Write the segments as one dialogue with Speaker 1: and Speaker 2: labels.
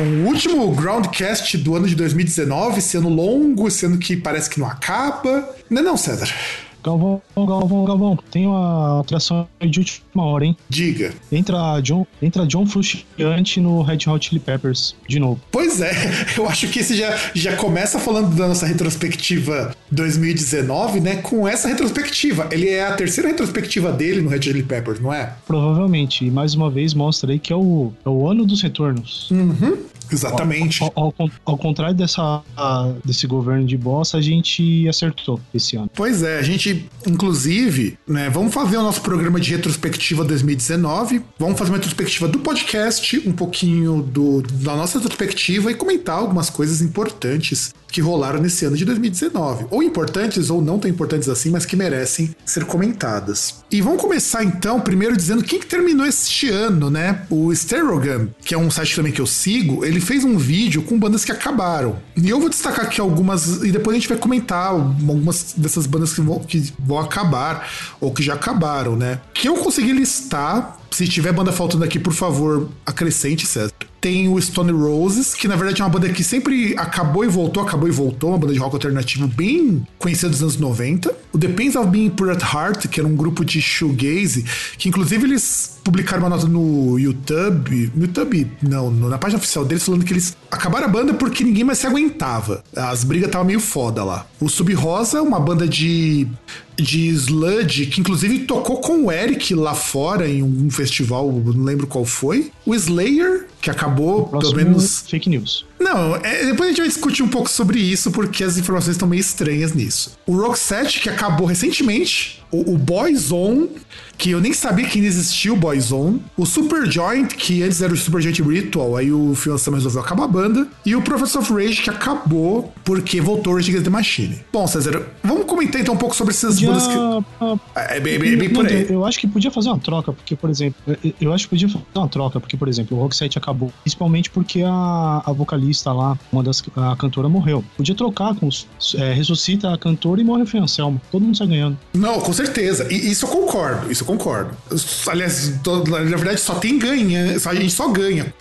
Speaker 1: Com o último Groundcast do ano de 2019, sendo longo, sendo que parece que não acaba. Não é não, César?
Speaker 2: Galvão, Galvão, Galvão, tem uma atração de última hora, hein?
Speaker 1: Diga.
Speaker 2: Entra John, entra John Frusciante no Red Hot Chili Peppers, de novo.
Speaker 1: Pois é, eu acho que esse já, já começa falando da nossa retrospectiva 2019, né? Com essa retrospectiva. Ele é a terceira retrospectiva dele no Red Hot Chili Peppers, não é?
Speaker 2: Provavelmente, e mais uma vez mostra aí que é o, é o ano dos retornos.
Speaker 1: Uhum. Exatamente.
Speaker 2: Ao, ao, ao, ao contrário dessa, desse governo de bosta, a gente acertou esse ano.
Speaker 1: Pois é, a gente, inclusive, né, vamos fazer o nosso programa de retrospectiva 2019, vamos fazer uma retrospectiva do podcast, um pouquinho do, da nossa retrospectiva e comentar algumas coisas importantes que rolaram nesse ano de 2019. Ou importantes ou não tão importantes assim, mas que merecem ser comentadas. E vamos começar então, primeiro dizendo quem que terminou este ano, né? O Stereogam, que é um site também que eu sigo, ele fez um vídeo com bandas que acabaram. E eu vou destacar aqui algumas, e depois a gente vai comentar algumas dessas bandas que vão, que vão acabar, ou que já acabaram, né? Que eu consegui listar. Se tiver banda faltando aqui, por favor, acrescente, César. Tem o Stone Roses, que na verdade é uma banda que sempre acabou e voltou, acabou e voltou, uma banda de rock alternativo bem conhecida dos anos 90. O Pains of Being Pure at Heart, que era um grupo de shoegaze, que inclusive eles publicaram uma nota no YouTube, no YouTube, não, na página oficial deles, falando que eles acabaram a banda porque ninguém mais se aguentava. As brigas estavam meio foda lá. O Sub Rosa, uma banda de de sludge, que inclusive tocou com o Eric lá fora em um festival, não lembro qual foi. O Slayer, que acabou, pelo menos.
Speaker 2: Fake news.
Speaker 1: Não, é, depois a gente vai discutir um pouco sobre isso, porque as informações estão meio estranhas nisso. O Roxette, que acabou recentemente. O, o Boyzone, que eu nem sabia que ainda existia o Boyzone. O Super Joint, que antes era o Super Joint Ritual, aí o Phil Anselmo resolveu acabar a banda. E o Professor of Rage, que acabou porque voltou o Rage Against the Machine. Bom, César, vamos comentar então um pouco sobre essas
Speaker 2: Podia-
Speaker 1: bandas que.
Speaker 2: ah,
Speaker 1: É bem, bem, bem por aí.
Speaker 2: Eu acho que podia fazer uma troca, porque, por exemplo, eu- acho que podia fazer uma troca, porque, por exemplo, o Roxette acabou, principalmente porque a, a vocalista lá, uma das a cantora morreu. Podia trocar com os. é, ressuscita a cantora e morre o Fê Anselmo. Todo mundo sai ganhando.
Speaker 1: Não, com certeza. E isso eu concordo, isso eu concordo. Aliás, na verdade, só tem ganha, a gente só ganha.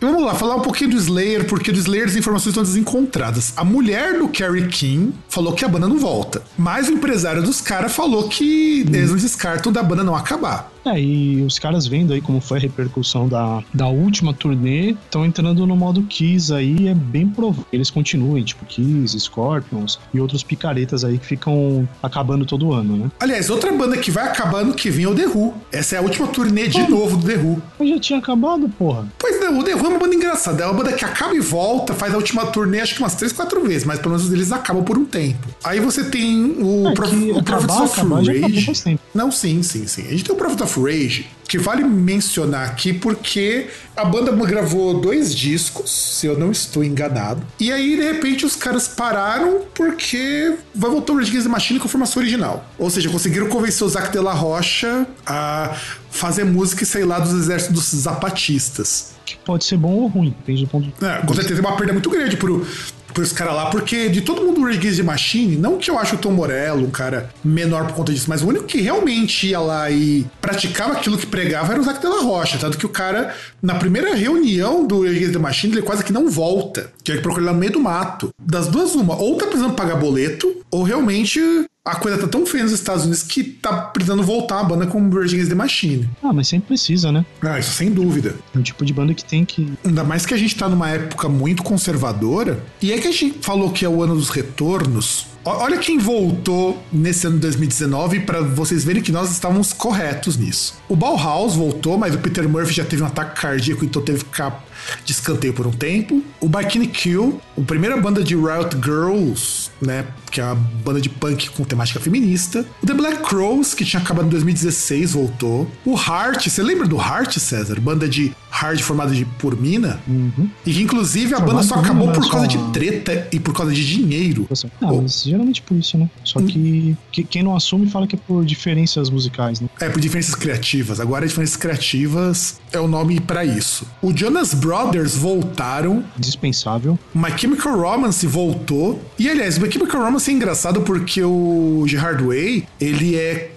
Speaker 1: Vamos lá, falar um pouquinho do Slayer, porque do Slayer as informações estão desencontradas. A mulher do Carrie King falou que a banda não volta. Mas o empresário dos caras falou que eles não descartam da banda não acabar.
Speaker 2: É, e os caras vendo aí como foi a repercussão da, da última turnê, estão entrando no modo Kiss aí, é bem provável eles continuem, tipo Kiss, Scorpions e outros picaretas aí que ficam acabando todo ano, né?
Speaker 1: Aliás, outra banda que vai acabar ano que vem é o The Who. Essa é a última turnê de novo do The Who.
Speaker 2: Mas já tinha acabado, porra.
Speaker 1: O The Who é uma banda engraçada. É uma banda que acaba e volta, faz a última turnê acho que umas 3, 4 vezes, mas pelo menos eles acabam por um tempo. Aí você tem o,
Speaker 2: É
Speaker 1: Prof- o
Speaker 2: acabar,
Speaker 1: Prophets of
Speaker 2: acabar,
Speaker 1: Rage. Não, sim, sim, sim. A gente tem o Prophet of Rage, que vale mencionar aqui porque a banda gravou dois discos, se eu não estou enganado. E aí, de repente, os caras pararam porque vai voltar o Rage Machine com a formação original. Ou seja, conseguiram convencer o Zac de la Rocha a fazer música, sei lá, dos exércitos dos zapatistas.
Speaker 2: Que pode ser bom ou ruim, depende do ponto de
Speaker 1: É, com certeza é uma perda muito grande pro, pros caras lá, porque de todo mundo Against the Machine, não que eu acho o Tom Morello um cara menor por conta disso, mas o único que realmente ia lá e praticava aquilo que pregava era o Zac de la Rocha. Tanto que o cara, na primeira reunião do Against the Machine, ele quase que não volta. Que ele procura ele lá no meio do mato. Das duas, uma, ou tá precisando pagar boleto, ou realmente a coisa tá tão feia nos Estados Unidos que tá precisando voltar a banda com Rage Against the Machine.
Speaker 2: Ah, mas sempre precisa, né?
Speaker 1: Ah, isso sem dúvida.
Speaker 2: É o tipo de banda que tem que.
Speaker 1: Ainda mais que a gente tá numa época muito conservadora. E é que a gente falou que é o ano dos retornos. Olha quem voltou nesse ano de 2019 para vocês verem que nós estávamos corretos nisso. O Bauhaus voltou, mas o Peter Murphy já teve um ataque cardíaco, então teve que ficar de escanteio por um tempo. O Bikini Kill, a primeira banda de Riot Girls, né, que é uma banda de punk com temática feminista. O The Black Crows, que tinha acabado em 2016, voltou. O Heart, você lembra do Heart, César? Banda de hard formada de, por mina.
Speaker 2: Uhum.
Speaker 1: E que inclusive a banda só acabou por causa de treta e por causa de dinheiro.
Speaker 2: Ah, oh. mas geralmente por isso, né? Só que, que, quem não assume fala que é por diferenças musicais, né?
Speaker 1: É, por diferenças criativas. Agora, diferenças criativas é o nome para isso. O Jonas Brothers voltaram.
Speaker 2: Dispensável.
Speaker 1: My Chemical Romance voltou. E aliás, My Chemical Romance é engraçado porque o Gerard Way, ele é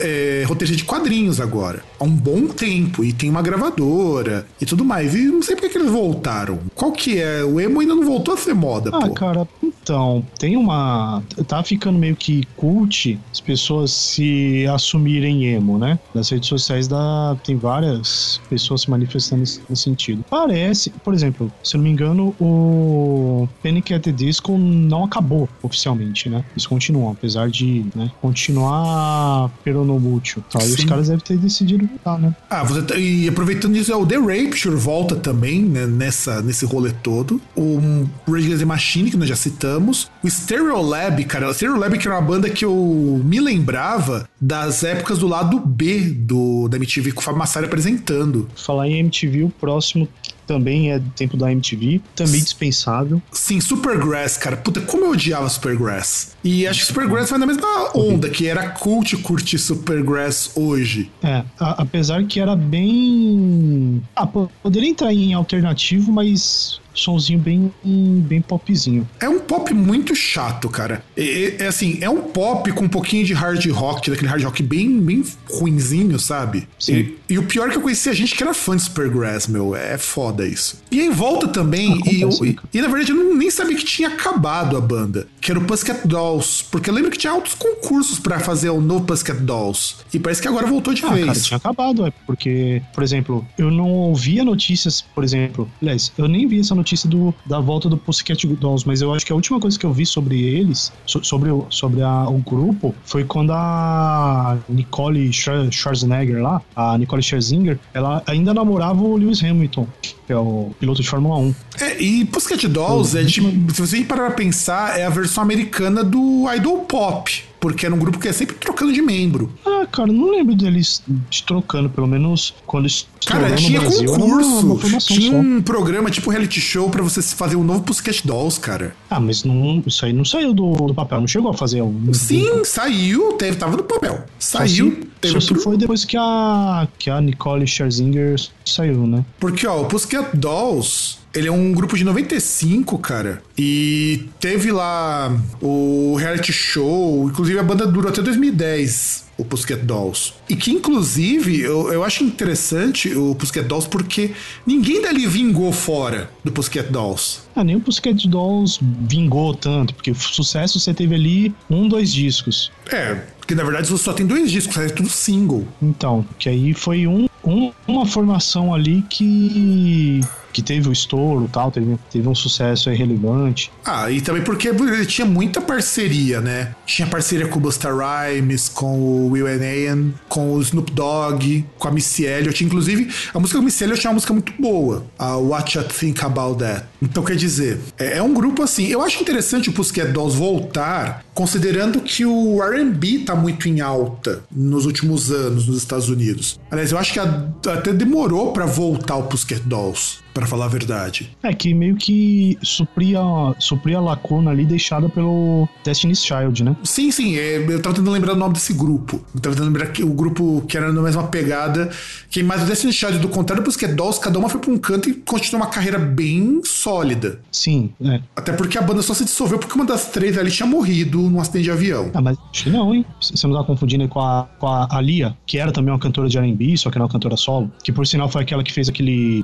Speaker 1: é, roteirista de quadrinhos agora. Há um bom tempo. E tem uma gravadora e tudo mais. E não sei porque que eles voltaram. Qual que é? O emo ainda não voltou a ser moda,
Speaker 2: ah,
Speaker 1: pô.
Speaker 2: cara, então, tem uma. Tá ficando meio que cult as pessoas se assumirem emo, né? Nas redes sociais da... tem várias pessoas se manifestando nesse, sentido. Parece, por exemplo, se eu não me engano, o Panic at the Disco não acabou oficialmente, né? Eles continuam, apesar de né, continuar peronomútil. Tá? E os caras devem ter decidido voltar, né?
Speaker 1: Ah, você tá, e aproveitando isso, é o The Rapture volta também, né? Nessa, nesse rolê todo. O Rage Against the Machine, que nós já citamos o Stereolab, cara, o Stereolab que era uma banda que eu me lembrava das épocas do lado B do, da MTV com o Fábio Massari apresentando.
Speaker 2: Falar em MTV, o próximo também é do tempo da MTV, também dispensável.
Speaker 1: Sim, Supergrass, cara. Puta, como eu odiava Supergrass. E acho que Supergrass foi na mesma onda, que era cult curtir Supergrass hoje.
Speaker 2: É, a, apesar que era bem. Ah, poderia entrar em alternativo, mas somzinho bem, bem popzinho.
Speaker 1: É um pop muito chato, cara. É, é, assim, é um pop com um pouquinho de hard rock, daquele hard rock bem, bem ruinzinho, sabe?
Speaker 2: Sim.
Speaker 1: E, e o pior é que eu conheci a gente que era fã de Supergrass, meu. É foda isso. E em volta também, e, eu, e, e, na verdade eu não, nem sabia que tinha acabado a banda, que era o Pussycat Dolls, porque eu lembro que tinha altos concursos para fazer o novo Pussycat Dolls. E parece que agora voltou de
Speaker 2: ah,
Speaker 1: vez.
Speaker 2: Cara, tinha acabado, é porque, por exemplo, eu não ouvia notícias, por exemplo, aliás, eu nem vi essa notícia notícia do, da volta do Pussycat Dolls, mas eu acho que a última coisa que eu vi sobre eles, so, sobre, o, sobre a, o grupo, foi quando a Nicole Schwarzenegger lá, a Nicole Scherzinger, ela ainda namorava o Lewis Hamilton, que é o piloto de Fórmula 1.
Speaker 1: É, e Pussycat Dolls, é, tipo, se você parar pra pensar, é a versão americana do Idol Pop porque era um grupo que é sempre trocando de membro.
Speaker 2: Ah, cara, não lembro deles trocando, pelo menos quando
Speaker 1: Cara, tinha Brasil, concurso, uma, uma tinha só. um programa tipo reality show para você fazer um novo Pussycat Dolls, cara.
Speaker 2: Ah, mas não, isso aí não saiu do, do papel, não chegou a fazer um...
Speaker 1: Sim, saiu, teve, tava no papel. Saiu,
Speaker 2: teve... Só pro... foi depois que a, que a Nicole Scherzinger saiu, né?
Speaker 1: Porque, ó, o Pussycat Dolls ele é um grupo de 95, cara. E teve lá o reality show. Inclusive a banda durou até 2010 o Pussycat Dolls. E que, inclusive, eu, eu acho interessante o Pussycat Dolls porque ninguém dali vingou fora do Pussycat Dolls.
Speaker 2: Ah, nem o Pussycat Dolls vingou tanto, porque sucesso você teve ali um, dois discos.
Speaker 1: É, porque na verdade você só tem dois discos, é tudo single.
Speaker 2: Então, que aí foi um, um uma formação ali que que teve o estouro tal, teve, teve um sucesso relevante.
Speaker 1: Ah, e também porque ele tinha muita parceria, né? Tinha parceria com o Busta Rhymes, com o Will Ian, com o Snoop Dogg, com a Missy Elliott. Inclusive, a música da Missy Elliott é uma música muito boa, a What You Think About That. Então, quer dizer, é, é um grupo assim. Eu acho interessante o Pussycat Dolls voltar, considerando que o R&B tá muito em alta nos últimos anos nos Estados Unidos. Aliás, eu acho que até demorou para voltar o Pussycat Dolls para falar a verdade.
Speaker 2: É que meio que supria, supria a lacuna ali deixada pelo Destiny's Child, né?
Speaker 1: Sim, sim. É, eu tava tentando lembrar o nome desse grupo. Eu tava tentando lembrar que o grupo que era na mesma pegada. Que mais o Destiny's Child, do contrário, porque Dolls, cada uma foi pra um canto e continuou uma carreira bem sólida.
Speaker 2: Sim, é.
Speaker 1: Até porque a banda só se dissolveu porque uma das três ali tinha morrido num acidente de avião.
Speaker 2: Ah, mas acho que não, hein? Você não tá confundindo com a, com a Alia, que era também uma cantora de R&B, só que era uma cantora solo, que por sinal foi aquela que fez aquele,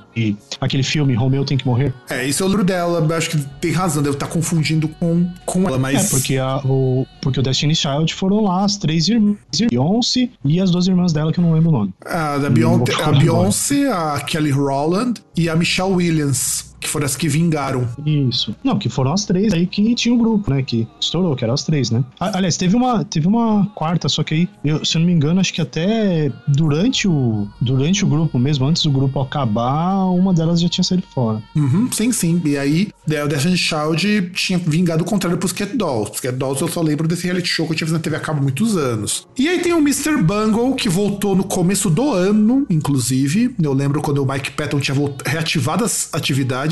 Speaker 2: aquele aquele filme Romeu tem que morrer?
Speaker 1: É, isso eu lembro dela, acho que tem razão, deve estar confundindo com, com ela, mas.
Speaker 2: É, porque, a, o, porque o Destiny Child foram lá as três irmãs, Beyoncé e as duas irmãs dela, que eu não lembro o nome.
Speaker 1: A, da Beyoncé, a, Beyoncé, a Kelly Rowland e a Michelle Williams que foram as que vingaram.
Speaker 2: Isso. Não, que foram as três aí que tinha o um grupo, né? Que estourou, que eram as três, né? Aliás, teve uma, teve uma quarta, só que aí, eu, se eu não me engano, acho que até durante o, durante o grupo mesmo, antes do grupo acabar, uma delas já tinha saído fora.
Speaker 1: Uhum, sim, sim. E aí, o Destiny Child tinha vingado o contrário pros Cat Dolls. Os Cat Dolls eu só lembro desse reality show que eu tinha visto na TV a cabo há muitos anos. E aí tem o Mr. Bungle, que voltou no começo do ano, inclusive. Eu lembro quando o Mike Patton tinha reativado as atividades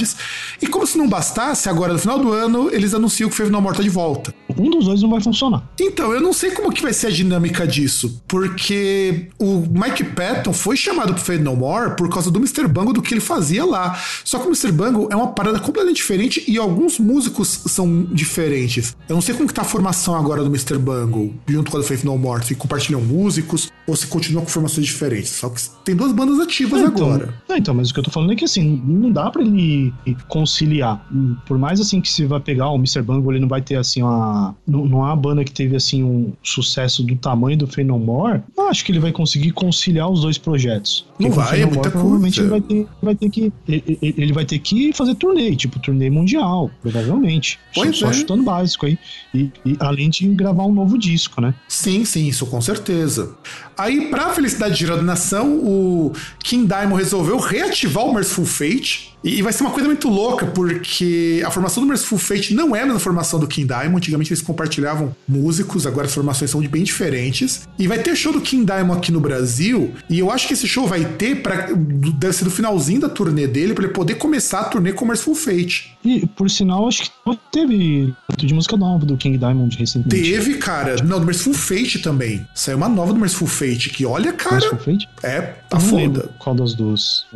Speaker 1: e como se não bastasse, agora no final do ano, eles anunciam que o Fave No More tá de volta.
Speaker 2: Um dos dois não vai funcionar.
Speaker 1: Então, eu não sei como que vai ser a dinâmica disso, porque o Mike Patton foi chamado pro Fade No More por causa do Mr. Bungle, do que ele fazia lá. Só que o Mr. Bungle é uma parada completamente diferente e alguns músicos são diferentes. Eu não sei como que tá a formação agora do Mr. Bungle, junto com a do Faith No More, se compartilham músicos ou se continuam com formações diferentes. Só que tem duas bandas ativas
Speaker 2: é,
Speaker 1: então, agora.
Speaker 2: É, então, mas o que eu tô falando é que assim, não dá pra ele conciliar. Por mais assim que se vai pegar o Mr. Bungle, ele não vai ter assim uma. Não, não é uma banda que teve assim um sucesso do tamanho do Phenomore. Eu acho que ele vai conseguir conciliar os dois projetos.
Speaker 1: Não vai, é muita
Speaker 2: provavelmente ele vai ter, vai ter que. Ele vai ter que fazer turnê, tipo turnê mundial, provavelmente.
Speaker 1: Pois
Speaker 2: Só
Speaker 1: é.
Speaker 2: chutando básico aí. E, e, além de gravar um novo disco, né?
Speaker 1: Sim, sim, isso com certeza. Aí, pra felicidade de geral da nação, o King Diamond resolveu reativar o Merciful Fate. E vai ser uma coisa muito louca, porque a formação do Merciful Fate não é a mesma formação do King Diamond. Antigamente eles compartilhavam músicos, agora as formações são bem diferentes. E vai ter show do King Diamond aqui no Brasil. E eu acho que esse show vai ter, pra, deve ser do finalzinho da turnê dele, para ele poder começar a turnê com o Merciful Fate.
Speaker 2: E, por sinal, acho que teve de música nova do King Diamond recentemente.
Speaker 1: Teve, cara. Não, do Merciful Fate também. Saiu uma nova do Merciful Fate, que olha, cara.
Speaker 2: Merciful Fate?
Speaker 1: É, tá foda.
Speaker 2: Qual das duas?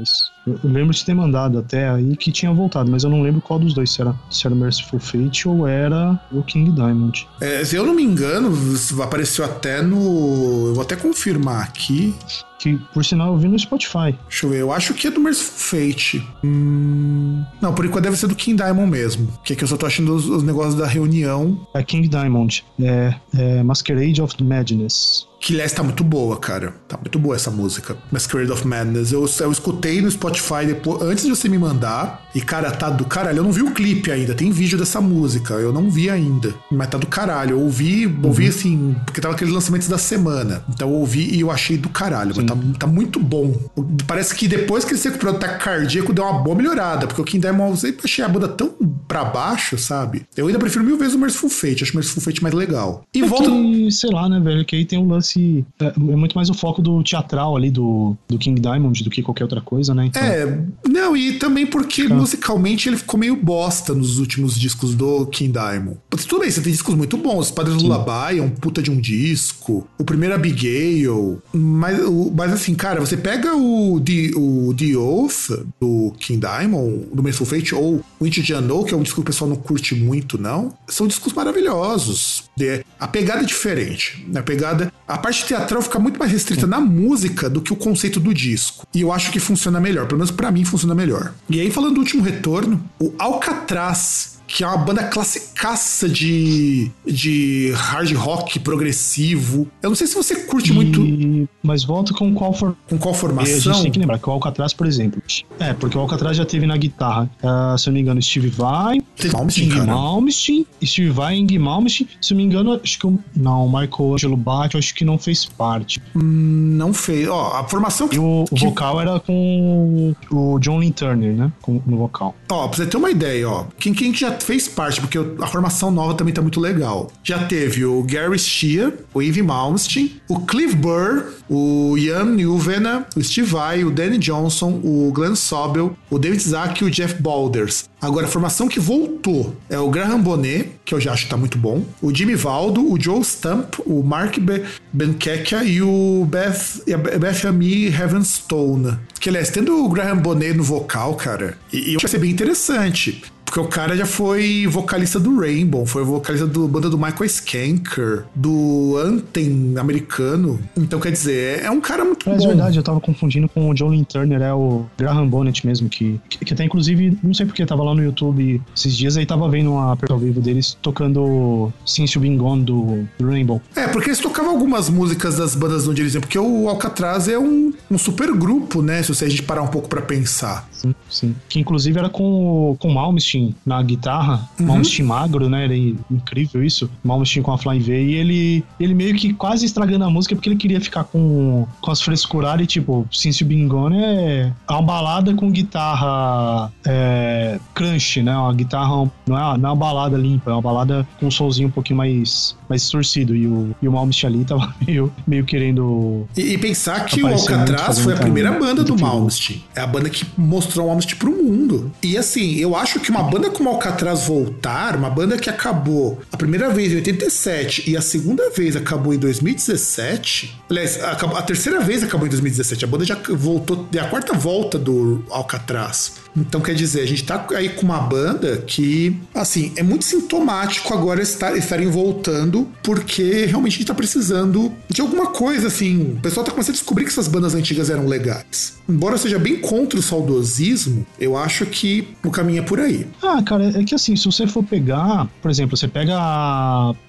Speaker 2: Eu lembro de ter mandado até aí que tinha voltado, mas eu não lembro qual dos dois, se era, se era Merciful Fate ou era o King Diamond.
Speaker 1: É, se eu não me engano, apareceu até no. Eu vou até confirmar aqui.
Speaker 2: Que, por sinal, eu vi no Spotify.
Speaker 1: Deixa eu ver, eu acho que é do Merciful Fate. Hum... Não, por enquanto deve ser do King Diamond mesmo. Que é que eu só tô achando os, os negócios da reunião.
Speaker 2: É King Diamond. É, é Masquerade of Madness.
Speaker 1: Que, aliás, tá muito boa, cara. Tá muito boa essa música. Masquerade of Madness. Eu, eu escutei no Spotify depois, antes de você me mandar. E, cara, tá do caralho. Eu não vi o clipe ainda. Tem vídeo dessa música. Eu não vi ainda. Mas tá do caralho. Eu ouvi, uhum. ouvi assim, porque tava aqueles lançamentos da semana. Então eu ouvi e eu achei do caralho. Mas tá, tá, muito bom. Parece que depois que ele se recuperou do ataque cardíaco, deu uma boa melhorada. Porque o King Diamond, eu achei a banda tão pra baixo, sabe? Eu ainda prefiro mil vezes o Merciful Fate. Acho o Merciful Fate mais legal.
Speaker 2: E é volta. Que, sei lá, né, velho? Que aí tem um lance. É, é muito mais o foco do teatral ali do, do King Diamond do que qualquer outra coisa, né?
Speaker 1: Então... É, não, e também porque Fica... musicalmente ele ficou meio bosta nos últimos discos do King Diamond. Tudo bem, você tem discos muito bons. Padres do Lullaby é um puta de um disco. O primeiro Abigail. Mas, mas assim, cara, você pega o The, o The Oath do King Diamond, do Merciful Fate, ou o Into Jano, que é um disco que o pessoal não curte muito, não. São discos maravilhosos. A pegada é diferente. A pegada. A parte teatral fica muito mais restrita na música do que o conceito do disco. E eu acho que funciona melhor. Pelo menos para mim funciona melhor. E aí, falando do último retorno, o Alcatraz que é uma banda classicaça de, de hard rock progressivo. Eu não sei se você curte
Speaker 2: e...
Speaker 1: muito.
Speaker 2: Mas volta com qual for...
Speaker 1: Com qual formação?
Speaker 2: a gente tem que lembrar que o Alcatraz, por exemplo. É, porque o Alcatraz já teve na guitarra, uh, se eu não me engano, Steve Vai,
Speaker 1: Malmsteen,
Speaker 2: Ing Malmsteen, Steve Vai, Ing Malmsteen. Se eu não me engano, acho que. Eu... Não, o Michael Angelo Bate, acho que não fez parte.
Speaker 1: Hum, não fez. Ó, a formação que.
Speaker 2: E o, que... vocal era com o John Lynn Turner, né? Com, no vocal.
Speaker 1: Ó, pra você ter uma ideia, ó. Quem, quem já fez parte, porque a formação nova também tá muito legal. Já teve o Gary Shea, o Eve Malmsteen, o Cliff Burr, o Ian Newvena, o Steve Vai, o Danny Johnson, o Glenn Sobel, o David Zack e o Jeff Balders. Agora, a formação que voltou é o Graham Bonnet, que eu já acho que tá muito bom, o Jimmy Valdo, o Joe Stump, o Mark Benkekia e o Beth, Ami Heavenstone. Que, aliás, tendo o Graham Bonnet no vocal, cara, e, e eu ser bem interessante. Porque o cara já foi vocalista do Rainbow, foi vocalista da banda do Michael Skanker, do Anthem americano. Então, quer dizer, é um cara muito
Speaker 2: Mas
Speaker 1: bom.
Speaker 2: é verdade, eu tava confundindo com o Jolene Turner, é o Graham Bonnet mesmo, que, que, que até inclusive, não sei porque, tava lá no YouTube esses dias aí tava vendo uma aperto ao vivo deles tocando Since You Been Gone do, do Rainbow.
Speaker 1: É, porque eles tocavam algumas músicas das bandas onde eles iam, porque o Alcatraz é um, um super grupo, né? Se a gente parar um pouco pra pensar.
Speaker 2: Sim, sim. Que inclusive era com, o- com o Malmsteen na guitarra. Malmsteen magro, né? Era incrível isso. Malmsteen com a Flying V. E ele, ele meio que quase estragando a música porque ele queria ficar com, com as frescuradas e tipo, Since You Been Gone é uma balada com guitarra é, crunch, né? Uma guitarra, não é, não é uma balada limpa, é uma balada com um solzinho um pouquinho mais, mais distorcido. E o, e o Malmsteen ali tava meio, meio querendo
Speaker 1: E, e pensar que o Alcatraz foi a primeira banda do. Malmsteen. É a banda que mostrou o Malmsteen pro mundo. E assim, eu acho que uma banda como Alcatraz voltar, uma banda que acabou a primeira vez em 87 e a segunda vez acabou em 2017. Aliás, a terceira vez acabou em 2017. A banda já voltou, é a quarta volta do Alcatraz. Então, quer dizer, a gente tá aí com uma banda que, assim, é muito sintomático agora estar, estarem voltando, porque realmente a gente tá precisando de alguma coisa, assim. O pessoal tá começando a descobrir que essas bandas antigas eram legais. Embora eu seja bem contra o saudosismo, eu acho que o caminho é por aí.
Speaker 2: Ah, cara, é que assim, se você for pegar, por exemplo, você pega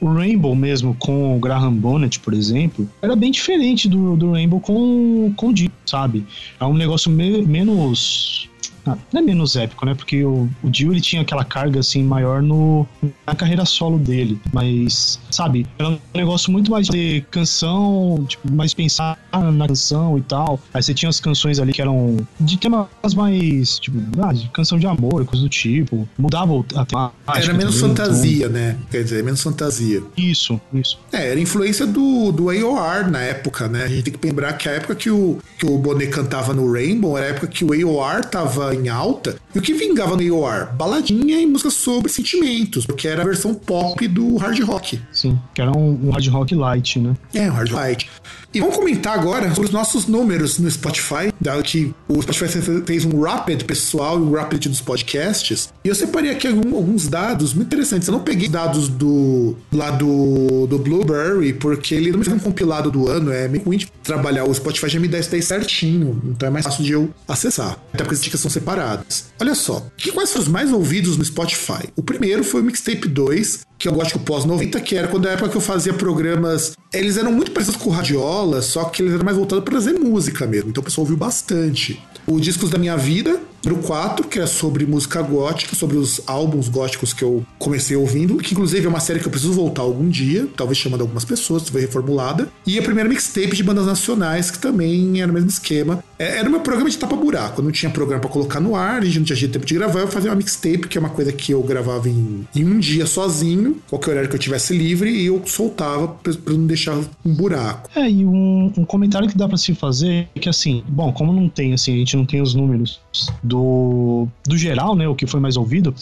Speaker 2: o Rainbow mesmo com o Graham Bonnet, por exemplo, era bem diferente do, do Rainbow com, com o Dio, sabe? É um negócio me- menos. Ah, não é menos épico, né? Porque o, o Dio ele tinha aquela carga assim maior no, na carreira solo dele. Mas, sabe, era um negócio muito mais de canção, tipo, mais pensar na canção e tal. Aí você tinha as canções ali que eram de temas mais, tipo, ah, de canção de amor, coisa do tipo. Mudava a temática.
Speaker 1: Era menos
Speaker 2: também, então-
Speaker 1: fantasia, né? Quer dizer, menos fantasia.
Speaker 2: Isso, isso.
Speaker 1: É, era influência do, do AOR na época, né? A gente tem que lembrar que a época que o, que o Bonet cantava no Rainbow era a época que o AOR tava em alta. E o que vingava no AOR? Baladinha e música sobre sentimentos, porque era a versão pop do hard rock.
Speaker 2: Sim. Que era um, um hard rock light, né?
Speaker 1: É, um hard light. E vamos comentar agora sobre os nossos números no Spotify, dado que o Spotify fez um rapid pessoal e um rapid dos podcasts. E eu separei aqui alguns dados muito interessantes. Eu não peguei dados do lá do, do Blueberry, porque ele não me fez um compilado do ano. É meio ruim de trabalhar. O Spotify já me dá isso daí certinho. Então é mais fácil de eu acessar. Até porque as dicas são separadas. Olha só. Que, quais foram os mais ouvidos no Spotify? O primeiro foi o Mixtape 2, que eu gosto que o pós-90, que era quando a época que eu fazia programas. Eles eram muito parecidos com o Radiola, só que eles eram mais voltados para trazer música mesmo. Então o pessoal ouviu bastante. O Discos da Minha Vida, número 4, que é sobre música gótica, sobre os álbuns góticos que eu comecei ouvindo, que inclusive é uma série que eu preciso voltar algum dia, talvez chamando algumas pessoas, talvez reformulada. E a primeira mixtape de bandas nacionais, que também era o mesmo esquema. É, Era meu programa de tapa-buraco. Não tinha programa para colocar no ar, a gente não tinha tempo de gravar, eu fazia uma mixtape, que é uma coisa que eu gravava em, em um dia sozinho, qualquer horário que eu tivesse livre, e eu soltava pra não deixar um buraco.
Speaker 2: É, e um, um comentário que dá pra se fazer é que assim, bom, como não tem, assim, a gente não tem os números do, do geral, né, o que foi mais ouvido,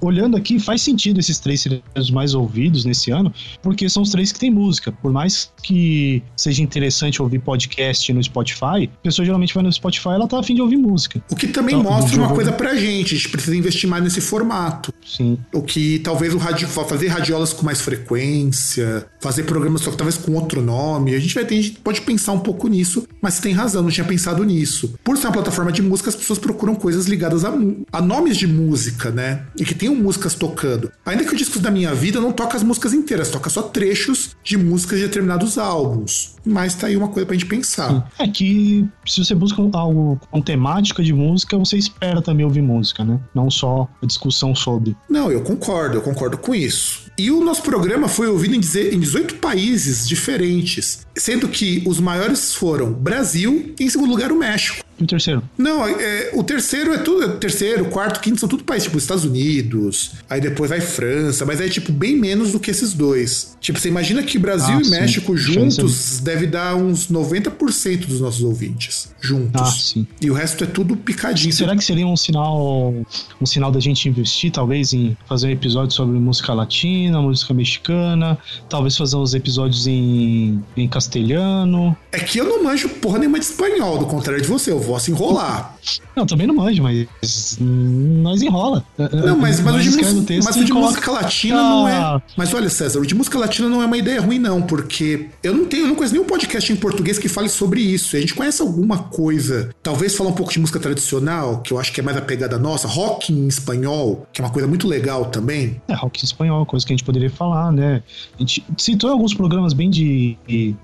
Speaker 2: olhando aqui, faz sentido esses três serem os mais ouvidos nesse ano, porque são os três que tem música. Por mais que seja interessante ouvir podcast no Spotify, a pessoa geralmente vai no Spotify ela tá afim de ouvir música.
Speaker 1: O que também
Speaker 2: Então,
Speaker 1: mostra uma coisa pra gente, a gente precisa investir mais nesse formato.
Speaker 2: Sim.
Speaker 1: O que talvez o radio, fazer radiolas com mais frequência, fazer programas só que talvez com outro nome. A gente vai ter, a gente pode pensar um pouco nisso, mas você tem razão, não tinha pensado nisso. Por ser uma plataforma de música, as pessoas procuram coisas ligadas a, a nomes de música, né? E que tenham músicas tocando. Ainda que o discos da minha vida não toca as músicas inteiras, toca só trechos de músicas de determinados álbuns. Mas tá aí uma coisa pra gente pensar.
Speaker 2: É que se você busca algo com temática de música, você espera também ouvir música, né? Não só a discussão sobre.
Speaker 1: Não, eu concordo, eu concordo com isso. E o nosso programa foi ouvido em 18 países diferentes, sendo que os maiores foram Brasil e em segundo lugar o México.
Speaker 2: E o terceiro?
Speaker 1: Não, é, o terceiro é tudo. é Terceiro, quarto, quinto são tudo países, tipo Estados Unidos, aí depois vai França, mas é tipo bem menos do que esses dois. Tipo, você imagina que Brasil
Speaker 2: Ah,
Speaker 1: e
Speaker 2: sim.
Speaker 1: México juntos deve dar uns 90% dos nossos ouvintes. Juntos.
Speaker 2: Ah, sim.
Speaker 1: E o resto é tudo picadinho.
Speaker 2: Será que seria um sinal, um sinal da gente investir, talvez, em fazer um episódio sobre música latina, música mexicana, talvez fazer uns episódios em, em castelhano?
Speaker 1: É que eu não manjo porra nenhuma de espanhol, do contrário de você, eu vou se enrolar.
Speaker 2: Não, também não manjo, mas nós enrola.
Speaker 1: Não, mas, mas, o de, música, mas o de música latina não é. Ah. Mas olha, César, o de música latina não é uma ideia ruim, não, porque eu não tenho, eu não conheço nenhum podcast em português que fale sobre isso. A gente conhece alguma coisa, talvez falar um pouco de música tradicional, que eu acho que é mais a pegada nossa, rock em espanhol, que é uma coisa muito legal também.
Speaker 2: É, rock em espanhol, coisa que a gente poderia falar, né? A gente citou alguns programas bem de.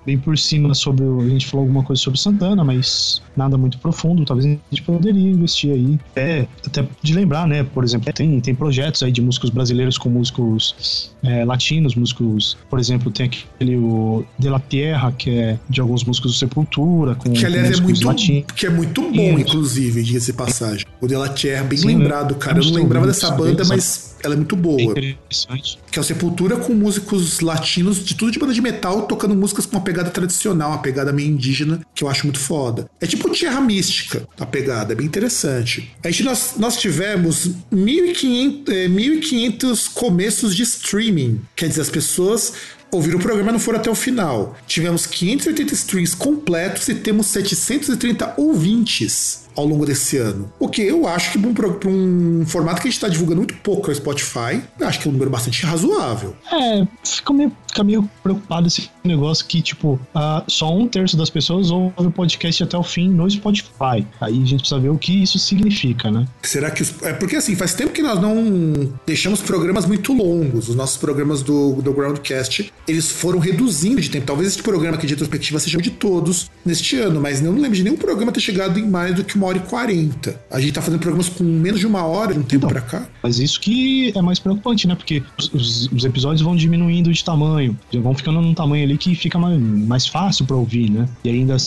Speaker 2: bem por cima sobre. A gente falou alguma coisa sobre Santana, mas nada muito profundo. Talvez a gente poderia investir aí. É, até de lembrar, né? Por exemplo, tem, tem projetos aí de músicos brasileiros com músicos é, latinos, músicos, por exemplo, tem aquele o De La Tierra, que é de alguns músicos do Sepultura, com
Speaker 1: que aliás é muito, latinos. que é muito bom, Isso. inclusive, diga-se passagem. O De La Tierra, bem Sim, lembrado, cara. Eu não lembrava dessa banda, mas ela é muito boa. interessante. Que é o Sepultura com músicos latinos de tudo de banda de metal, tocando músicas com uma pegada tradicional, uma pegada meio indígena, que eu acho muito foda. É tipo Tierra A pegada, é bem interessante. A gente, nós, nós tivemos 1.500, 1.500 eh, começos de streaming. Quer dizer, as pessoas ouviram o programa e não foram até o final. Tivemos 580 streams completos e temos 730 ouvintes ao longo desse ano. Que eu acho que para um, um, formato que a gente está divulgando muito pouco no Spotify, eu acho que é um número bastante razoável.
Speaker 2: É, fica meio, fica meio preocupado esse negócio que, tipo, só um terço das pessoas ouve o podcast até o fim no Spotify. Aí a gente precisa ver o que isso significa, né?
Speaker 1: Será que. Os, é porque assim, faz tempo que nós não deixamos programas muito longos. Os nossos programas do, do Groundcast, eles foram reduzindo de tempo. Talvez esse programa aqui de retrospectiva seja de todos neste ano, mas eu não lembro de nenhum programa ter chegado em mais do que uma hora e quarenta. A gente tá fazendo programas com menos de uma hora de um tempo então, pra cá.
Speaker 2: Mas isso que é mais preocupante, né? Porque os, os, episódios vão diminuindo de tamanho, vão ficando num tamanho ali que fica mais, mais fácil pra ouvir, né? E ainda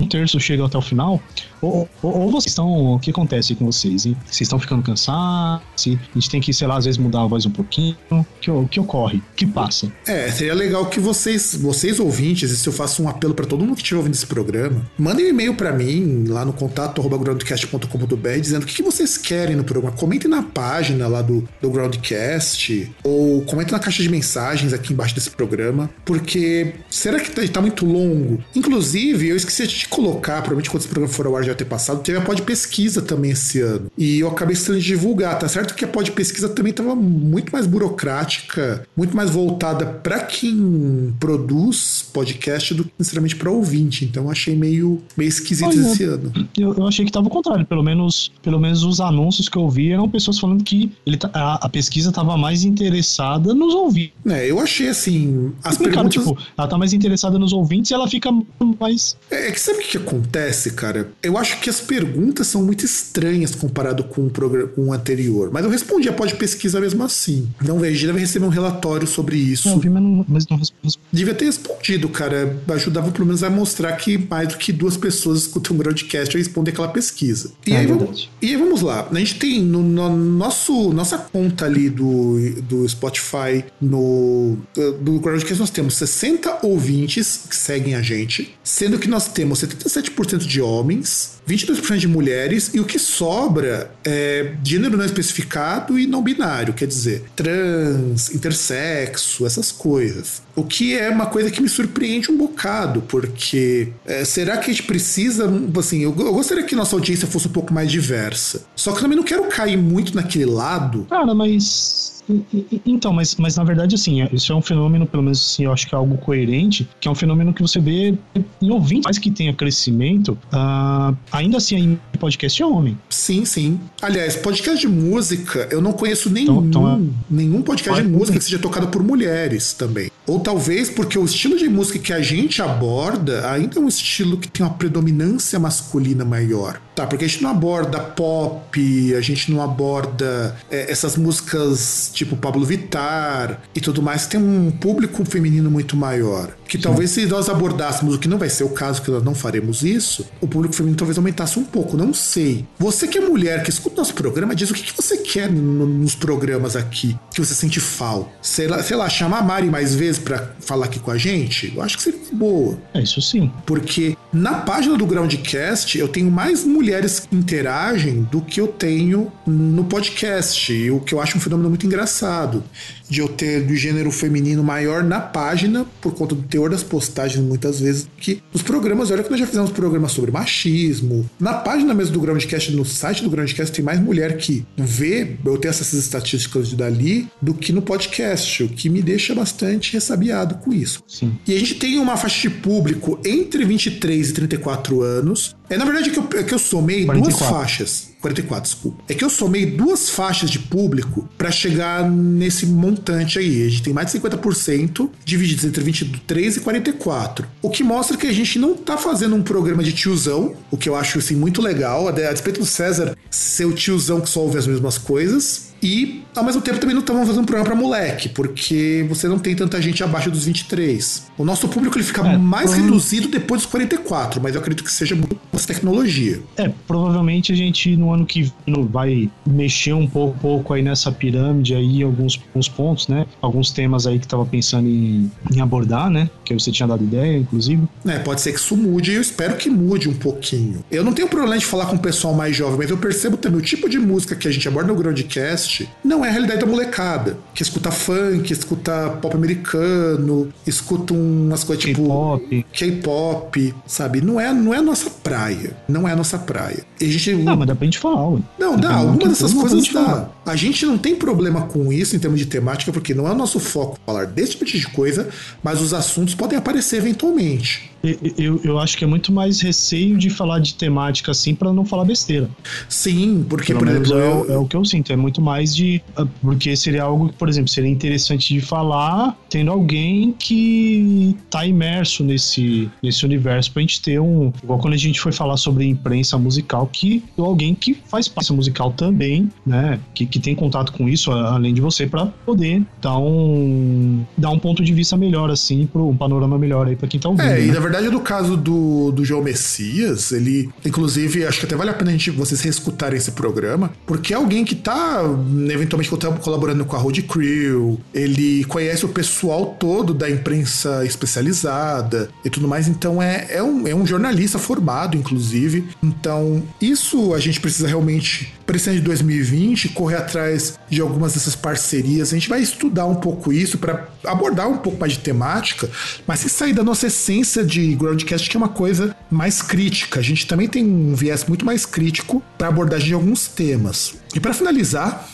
Speaker 2: um terço chega até o final, ou, ou, vocês estão. O que acontece com vocês? Hein? Vocês estão ficando cansados? A gente tem que, sei lá, às vezes mudar a voz um pouquinho. O que, que ocorre? O que passa?
Speaker 1: É, seria legal que vocês, vocês ouvintes, e se eu faço um apelo para todo mundo que estiver ouvindo esse programa, mandem um e-mail para mim lá no contato groundcast.com.br dizendo o que, que, vocês querem no programa. Comentem na página lá do, do Groundcast ou comentem na caixa de mensagens aqui embaixo desse programa, porque será que tá, tá muito longo? Inclusive, eu esqueci de colocar, provavelmente quando esse programa for ao ar já ter passado, teve a pod pesquisa também esse ano. E eu acabei de divulgar, tá certo que a pod pesquisa também estava muito mais burocrática, muito mais voltada para quem produz podcast do que necessariamente para ouvinte. Então achei meio, meio esquisito Olha, esse ano.
Speaker 2: Eu, eu achei que tava o contrário, pelo menos, pelo menos os anúncios que eu vi eram pessoas falando que ele, tá, a, a pesquisa estava mais interessada nos ouvintes.
Speaker 1: É, eu achei assim, as perguntas...
Speaker 2: Cara, tipo, ela tá mais interessada nos ouvintes e ela fica mais...
Speaker 1: É, é que sabe o que acontece, cara? Eu acho que as perguntas são muito estranhas comparado com o, programa, com o anterior. Mas eu respondi a pode pesquisa mesmo assim. Então, veja, deve receber um relatório sobre isso.
Speaker 2: Não, vi, mas não, mas não respondi.
Speaker 1: Devia ter respondido, cara. Ajudava pelo menos a mostrar que mais do que duas pessoas escutam um broadcast e respondem aquela pesquisa. E, é aí, vamos, e aí vamos lá. A gente tem no, no, nosso, nossa conta ali do, do Spotify, no do Groundcast, nós temos 60 ouvintes que seguem a gente, sendo que nós temos 77% de homens, 22% de mulheres e o que sobra é gênero não especificado e não binário, quer dizer, trans, intersexo, essas coisas. O que é uma coisa que me surpreende um bocado, porque é, será que a gente precisa. Assim, eu, eu, gostaria que nossa audiência fosse um pouco mais diversa. Só que eu também não quero cair muito naquele lado.
Speaker 2: Cara, mas então, mas, mas na verdade, assim, é, isso é um fenômeno, pelo menos assim, eu acho que é algo coerente, que é um fenômeno que você vê em ouvintes mais que tenha crescimento, uh, ainda assim, em podcast é homem.
Speaker 1: Sim, sim. Aliás, podcast de música, eu não conheço nenhum, então, então é... nenhum podcast de música que seja tocado por mulheres também. Ou talvez porque o estilo de música que a gente aborda ainda é um estilo que tem uma predominância masculina maior. Tá, porque a gente não aborda pop, a gente não aborda é, essas músicas tipo Pablo Vittar e tudo mais, tem um público feminino muito maior. Que Sim. talvez se nós abordássemos, o que não vai ser o caso, que nós não faremos isso, o público feminino talvez aumentasse um pouco, não sei. Você que é mulher, que escuta nosso programa, diz o que, que você quer no, nos programas aqui, que você sente falta. Sei lá, sei lá, chamar a Mari mais vezes para falar aqui com a gente, eu acho que seria boa.
Speaker 2: É isso sim.
Speaker 1: Porque na página do Groundcast eu tenho mais mulheres mulheres interagem do que eu tenho no podcast, o que eu acho um fenômeno muito engraçado de eu ter do gênero feminino maior na página, por conta do teor das postagens, muitas vezes, que nos programas. Olha que nós já fizemos programas sobre machismo. Na página mesmo do Groundcast, no site do Groundcast, tem mais mulher que vê, eu tenho essas estatísticas de dali, do que no podcast, o que me deixa bastante ressabiado com isso.
Speaker 2: Sim.
Speaker 1: E a gente tem uma faixa de público entre 23 e 34 anos. É, na verdade, é que eu, é que eu somei 44. duas faixas. 44, desculpa. É que eu somei duas faixas de público para chegar nesse montante aí. A gente tem mais de 50% divididos entre 23 e 44. O que mostra que a gente não tá fazendo um programa de tiozão, o que eu acho assim muito legal. A despeito do César ser o tiozão que só ouve as mesmas coisas. E, ao mesmo tempo, também não estamos fazendo um programa para moleque, porque você não tem tanta gente abaixo dos 23. O nosso público ele fica é, mais reduzido depois dos 44, mas eu acredito que seja muito mais tecnologia.
Speaker 2: É, provavelmente a gente no ano que vem vai mexer um pouco, pouco aí nessa pirâmide aí, alguns, alguns pontos, né? Alguns temas aí que estava pensando em, em, abordar, né? Que você tinha dado ideia, inclusive.
Speaker 1: É, pode ser que isso mude e eu espero que mude um pouquinho. Eu não tenho problema de falar com o pessoal mais jovem, mas eu percebo também o tipo de música que a gente aborda no Groundcast não é a realidade da molecada, que escuta funk, escuta pop americano, escuta umas coisas tipo K-pop, sabe? Não é, não é a nossa praia. Não é a nossa praia.
Speaker 2: E a gente, não, mas dá pra gente falar, ué.
Speaker 1: Não, dá. Algumas dessas coisas dá. A gente não tem problema com isso em termos de temática, porque não é o nosso foco falar desse tipo de coisa, mas os assuntos podem aparecer eventualmente.
Speaker 2: Eu, eu acho que é muito mais receio de falar de temática assim para não falar besteira.
Speaker 1: Sim, porque,
Speaker 2: Pelo por exemplo. É, eu... é, o que eu sinto, é muito mais de. Ah, porque seria algo que, por exemplo, seria interessante de falar tendo alguém que tá imerso nesse, nesse universo pra gente ter um. Igual quando a gente foi falar sobre imprensa musical, que alguém que faz parte musical também, né? Que, que tem contato com isso, além de você, para poder dar um, dar um ponto de vista melhor, assim, pro um panorama melhor aí pra quem tá ouvindo.
Speaker 1: É,
Speaker 2: né?
Speaker 1: e na verdade verdade, no caso do, do João Messias, ele, inclusive, acho que até vale a pena a gente, vocês reescutarem esse programa, porque é alguém que tá, eventualmente, colaborando com a Road Crew, ele conhece o pessoal todo da imprensa especializada e tudo mais, então é, é, um, é um jornalista formado, inclusive. Então, isso a gente precisa realmente, para esse ano de 2020, correr atrás de algumas dessas parcerias. A gente vai estudar um pouco isso para abordar um pouco mais de temática, mas sem sair da nossa essência de Groundcast que é uma coisa mais crítica. A gente também tem um viés muito mais crítico para abordagem de alguns temas. E para finalizar,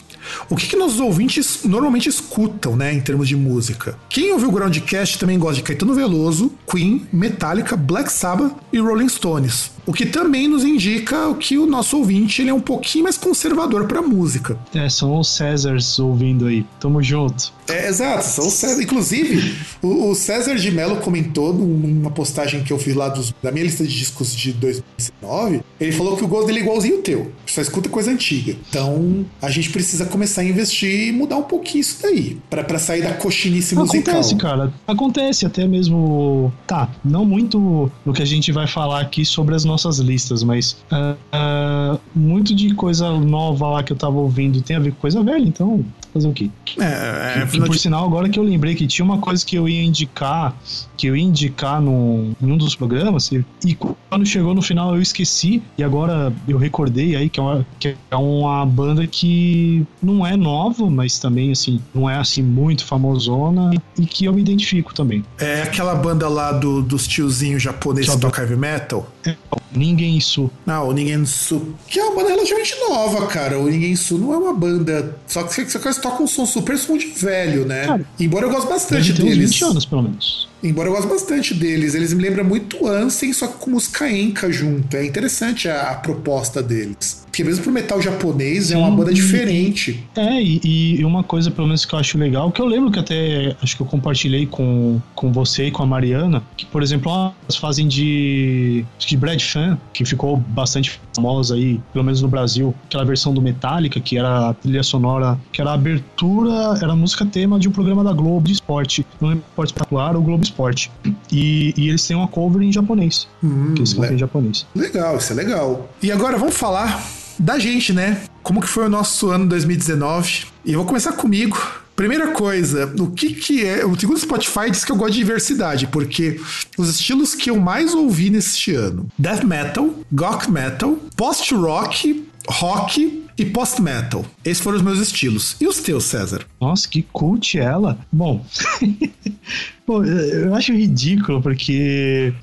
Speaker 1: o que, que nossos ouvintes normalmente escutam, né, em termos de música? Quem ouviu o Groundcast também gosta de Caetano Veloso, Queen, Metallica, Black Sabbath e Rolling Stones. O que também nos indica que o nosso ouvinte ele é um pouquinho mais conservador para música.
Speaker 2: É, são os Césars ouvindo aí. Tamo junto.
Speaker 1: É, exato, são os César. Inclusive, o, o, César de Mello comentou numa postagem que eu fiz lá dos, da minha lista de discos de 2019. Ele falou que o gosto dele é igualzinho o teu. Só escuta coisa antiga. Então, a gente precisa começar a investir e mudar um pouquinho isso daí. para sair da coxinice musical.
Speaker 2: Acontece, cara. Acontece até mesmo. Tá, não muito no que a gente vai falar aqui sobre as nossas listas, mas uh, uh, muito de coisa nova lá que eu tava ouvindo tem a ver com coisa velha, então fazer o quê? É, é, e, por de... sinal, agora que eu lembrei que tinha uma coisa que eu ia indicar, que eu ia indicar no, em um dos programas, e, e quando chegou no final eu esqueci, e agora eu recordei aí que é, uma, que é uma banda que não é nova, mas também, assim, não é assim muito famosona, e que eu me identifico também.
Speaker 1: É aquela banda lá do, dos tiozinhos japoneses que toca heavy metal?
Speaker 2: É, Ninguém Su.
Speaker 1: Não, o Ninguém Su. Que é uma banda relativamente nova, cara. O Ninguém Su não é uma banda. Só que você toca um som super som de velho, né? Cara, Embora eu goste bastante deles.
Speaker 2: 20 anos, pelo menos.
Speaker 1: Embora eu goste bastante deles, eles me lembram muito Ansem, só que com música enca junto. É interessante a, a proposta deles. Porque mesmo pro metal japonês Sim, é uma banda diferente.
Speaker 2: É, e, e, uma coisa, pelo menos, que eu acho legal, que eu lembro que até acho que eu compartilhei com, com você e com a Mariana, que, por exemplo, elas fazem de, de Brad Fan, que ficou bastante famosa aí, pelo menos no Brasil, aquela versão do Metallica, que era a trilha sonora, que era a abertura, era a música tema de um programa da Globo de esporte. Não lembro esporte espetacular ou Globo Esporte. E, e, eles têm uma cover em japonês. Hum, que eles le em japonês.
Speaker 1: Legal, isso é legal. E agora vamos falar da gente, né? Como que foi o nosso ano 2019? E eu vou começar comigo, Primeira coisa, o que que é... O segundo Spotify diz que eu gosto de diversidade, porque os estilos que eu mais ouvi neste ano. Death Metal, Goth Metal, Post-Rock, Rock e Post-Metal. Esses foram os meus estilos. E os teus, César?
Speaker 2: Nossa, que cult ela. Bom, Bom eu acho ridículo, porque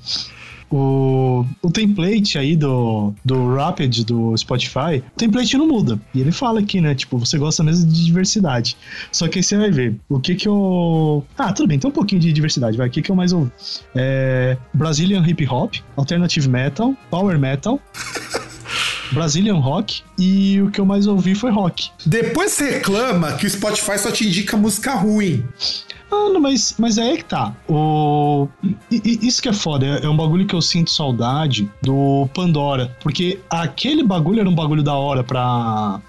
Speaker 2: o, o template aí do, do Rapid do Spotify, o template não muda. E ele fala aqui, né? Tipo, você gosta mesmo de diversidade. Só que aí você vai ver o que que eu. Ah, tudo bem, tem um pouquinho de diversidade, vai. O que que eu mais ouvi? É, Brazilian Hip Hop, Alternative Metal, Power Metal. Brazilian Rock e o que eu mais ouvi foi rock.
Speaker 1: Depois você reclama que o Spotify só te indica música ruim.
Speaker 2: Ah, não, mas, mas é aí que tá. O... Isso que é foda, é um bagulho que eu sinto saudade do Pandora. Porque aquele bagulho era um bagulho da hora pra,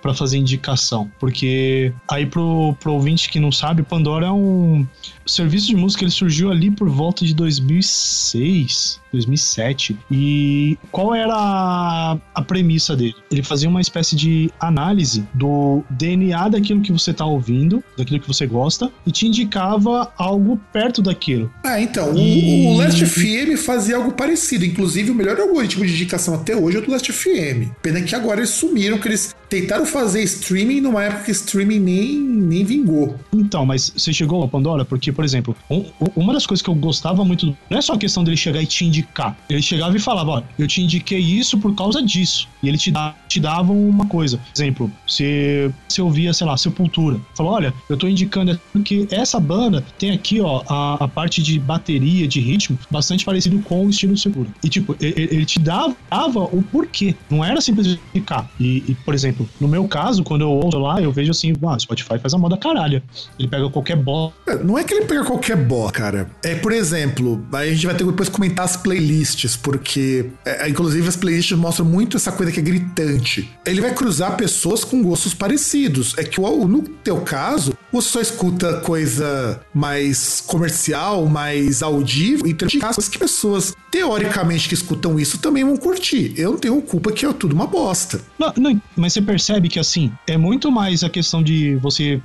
Speaker 2: pra fazer indicação. Porque aí pro, pro ouvinte que não sabe, Pandora é um serviço de música, ele surgiu ali por volta de 2006. 2007. E qual era a, a, premissa dele? Ele fazia uma espécie de análise do DNA daquilo que você está ouvindo, daquilo que você gosta, e te indicava algo perto daquilo.
Speaker 1: Ah, então, e... o, o Last FM fazia algo parecido. Inclusive, o melhor algoritmo de indicação até hoje é o do Last FM. Pena que agora eles sumiram, que eles tentaram fazer streaming numa época que streaming nem, nem vingou.
Speaker 2: Então, mas você chegou a Pandora? Porque, por exemplo, um, uma das coisas que eu gostava muito, não é só a questão dele chegar e te indicar. Ele chegava e falava: Ó, eu te indiquei isso por causa disso. E ele te, dá, te dava uma coisa. Por exemplo, se você ouvia, sei lá, Sepultura. Falou: Olha, eu tô indicando porque essa banda tem aqui, ó, a, a parte de bateria, de ritmo, bastante parecido com o estilo Sepultura. E, tipo, ele, ele te dava, dava o porquê. Não era simplesmente indicar. E, e, por exemplo, no meu caso, quando eu ouço lá, eu vejo assim: Ah, Spotify faz a moda caralho. Ele pega qualquer bola.
Speaker 1: Não é que ele pega qualquer bola, cara. É, por exemplo, a gente vai ter que depois comentar as playlists porque é, inclusive as playlists mostram muito essa coisa que é gritante. Ele vai cruzar pessoas com gostos parecidos. É que no teu caso, você só escuta coisa mais comercial, mais audível, e tem casos que pessoas, teoricamente, que escutam isso também vão curtir. Eu não tenho culpa que é tudo uma bosta.
Speaker 2: Não, não, mas você percebe que, assim, é muito mais a questão de você.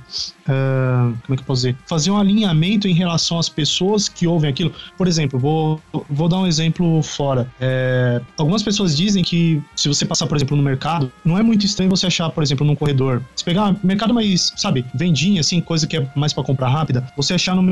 Speaker 2: Uh, como é que eu posso dizer? Fazer um alinhamento em relação às pessoas que ouvem aquilo. Por exemplo, vou, vou dar um exemplo fora. É, algumas pessoas dizem que se você passar, por exemplo, no mercado, não é muito estranho você achar, por exemplo, num corredor. Se pegar mercado mais, sabe, vendinha, assim, coisa que é mais para comprar rápida, você achar no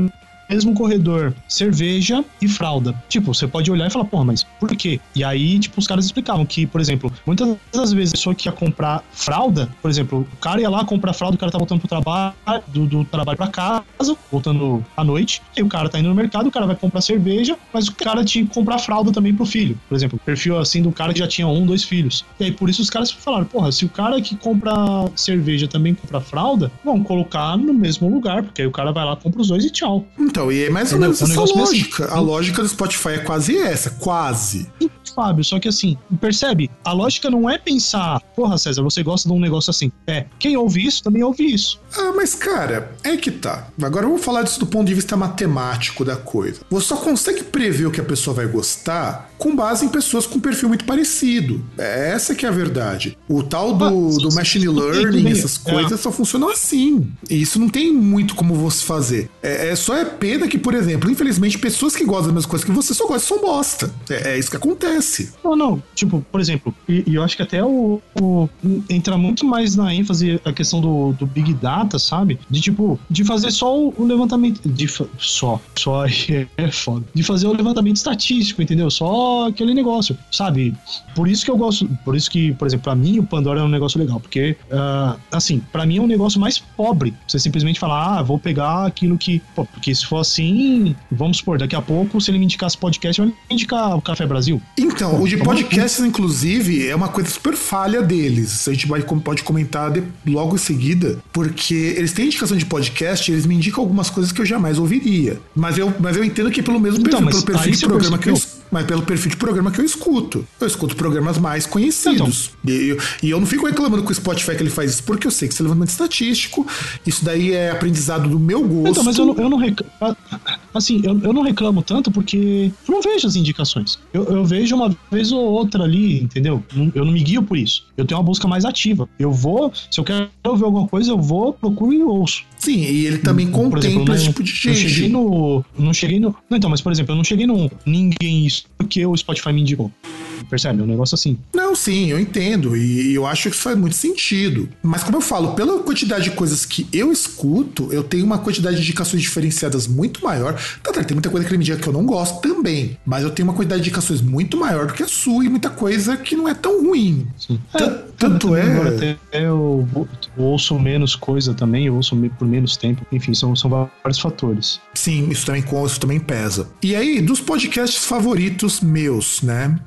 Speaker 2: mesmo corredor cerveja e fralda. Tipo, você pode olhar e falar, porra, mas por quê? E aí, tipo, os caras explicavam que, por exemplo, muitas das vezes a pessoa que ia comprar fralda, por exemplo, o cara ia lá comprar fralda, o cara tá voltando pro trabalho, do, do trabalho pra casa, voltando à noite, e o cara tá indo no mercado, o cara vai comprar cerveja, mas o cara tinha que comprar fralda também pro filho. Por exemplo, perfil assim do cara que já tinha um, dois filhos. E aí, por isso os caras falaram, porra, se o cara que compra cerveja também compra fralda, vamos colocar no mesmo lugar, porque aí o cara vai lá, compra os dois e tchau.
Speaker 1: Então, e é mais ou menos essa lógica. Assim. A lógica do Spotify é quase essa, quase.
Speaker 2: Fábio, só que assim, percebe? A lógica não é pensar, porra, César, você gosta de um negócio assim. É, quem ouve isso também ouve isso.
Speaker 1: Ah, mas cara, é que tá. Agora vamos falar disso do ponto de vista matemático da coisa. Você só consegue prever o que a pessoa vai gostar com base em pessoas com perfil muito parecido. É essa que é a verdade. O tal do, ah, do machine learning, essas é. coisas, só funcionam assim. E isso não tem muito como você fazer. É, é só é pena que, por exemplo, infelizmente, pessoas que gostam das mesmas coisas que você só gostam são bosta. É, é isso que acontece.
Speaker 2: Não, não. Tipo, por exemplo, e, e eu acho que até o, o, entra muito mais na ênfase a questão do, do Big Data, sabe? De tipo, de fazer só o, o levantamento. De, só. Só é, é foda. De fazer o levantamento estatístico, entendeu? Só aquele negócio, sabe? Por isso que eu gosto. Por isso que, por exemplo, pra mim o Pandora é um negócio legal. Porque, uh, assim, para mim é um negócio mais pobre. Você simplesmente falar, ah, vou pegar aquilo que. Pô, porque se for assim, vamos supor, daqui a pouco, se ele me indicasse podcast, vai me indicar o Café Brasil.
Speaker 1: Então, o de podcasts, inclusive, é uma coisa super falha deles. A gente vai, pode comentar de, logo em seguida, porque eles têm indicação de podcast, eles me indicam algumas coisas que eu jamais ouviria. Mas eu, mas eu entendo que pelo mesmo então, perfil, pelo perfil de programa que eu mas pelo perfil de programa que eu escuto. Eu escuto programas mais conhecidos. Então. E, eu, e eu não fico reclamando com o Spotify que ele faz isso, porque eu sei que isso é levantamento estatístico. Isso daí é aprendizado do meu gosto. Então,
Speaker 2: mas eu não, eu não reclamo. Assim, eu, eu não reclamo tanto porque eu não vejo as indicações. Eu, eu vejo uma vez ou outra ali, entendeu? Eu não me guio por isso. Eu tenho uma busca mais ativa. Eu vou, se eu quero ver alguma coisa, eu vou, procuro e ouço.
Speaker 1: Sim, e ele também por contempla exemplo, não, esse tipo de gente.
Speaker 2: Não cheguei no. Não cheguei no. Não, então, mas por exemplo, eu não cheguei no ninguém isso porque o Spotify me indicou. Percebe? É um negócio assim.
Speaker 1: Não, sim, eu entendo. E, eu acho que isso faz muito sentido. Mas como eu falo, pela quantidade de coisas que eu escuto, eu tenho uma quantidade de indicações diferenciadas muito maior. Tá, tá, tem muita coisa que ele me diga que eu não gosto também. Mas eu tenho uma quantidade de indicações muito maior do que a sua e muita coisa que não é tão ruim.
Speaker 2: É, tanto é. Agora até eu, eu ouço menos coisa também, eu ouço por menos tempo. Enfim, são, são vários fatores.
Speaker 1: Sim, isso também, isso também pesa. E aí, dos podcasts favoritos meus, né?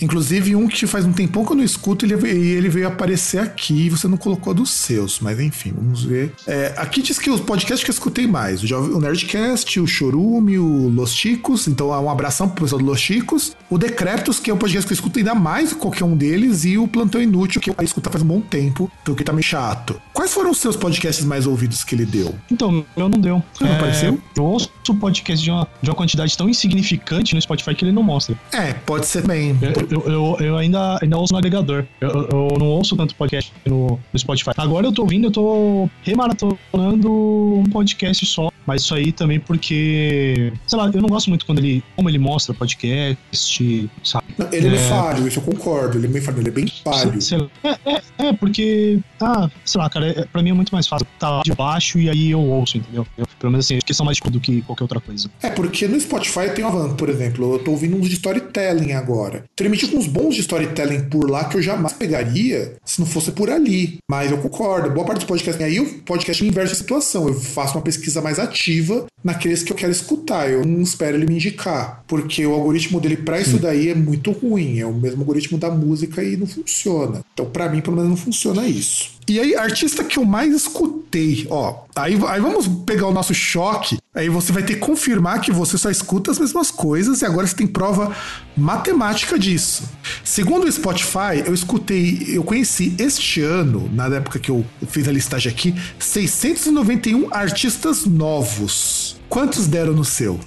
Speaker 1: Inclusive, um que faz um tempão que eu não escuto, ele, ele veio aparecer aqui e você não colocou dos seus, mas enfim, vamos ver. É, aqui diz que os podcasts que eu escutei mais: o Nerdcast, o Chorume, o Los Chicos. Então, um abração pro pessoal do Los Chicos. O Decreptos, que é um podcast que eu escuto ainda mais que qualquer um deles. E o Plantão Inútil, que eu escuto faz um bom tempo, porque tá meio chato. Quais foram os seus podcasts mais ouvidos que ele deu?
Speaker 2: Então, eu não deu.
Speaker 1: Não é, apareceu?
Speaker 2: Eu ouço podcast de uma, de uma quantidade tão insignificante no Spotify que ele não mostra.
Speaker 1: É, pode ser bem.
Speaker 2: Eu, eu, eu, eu ainda, ainda ouço no agregador. Eu, eu não ouço tanto podcast no, no Spotify. Agora eu tô ouvindo, eu tô remaratonando um podcast só. Mas isso aí também porque, sei lá, eu não gosto muito quando ele, como ele mostra podcast, sabe?
Speaker 1: Ele é, é falho, isso eu concordo. Ele é meio falho, ele é bem falho.
Speaker 2: Sei, sei é, é, é, porque, ah, sei lá, cara, é, pra mim é muito mais fácil. Tá de baixo e aí eu ouço, entendeu? Eu, pelo menos assim, questão mais do que qualquer outra coisa.
Speaker 1: É, porque no Spotify tem uma van, por exemplo, eu tô ouvindo uns de storytelling agora. Ele com uns bons de storytelling por lá que eu jamais pegaria se não fosse por ali. Mas eu concordo, boa parte do podcast. Aí o podcast inverte a situação. Eu faço uma pesquisa mais ativa naqueles que eu quero escutar. Eu não espero ele me indicar. Porque o algoritmo dele para isso daí é muito ruim. É o mesmo algoritmo da música e não funciona. Então, para mim, pelo menos, não funciona isso. E aí, artista que eu mais escutei, ó. Aí, aí vamos pegar o nosso choque. Aí você vai ter que confirmar que você só escuta as mesmas coisas e agora você tem prova matemática disso. Segundo o Spotify, eu escutei, eu conheci este ano, na época que eu fiz a listagem aqui, 691 artistas novos. Quantos deram no seu?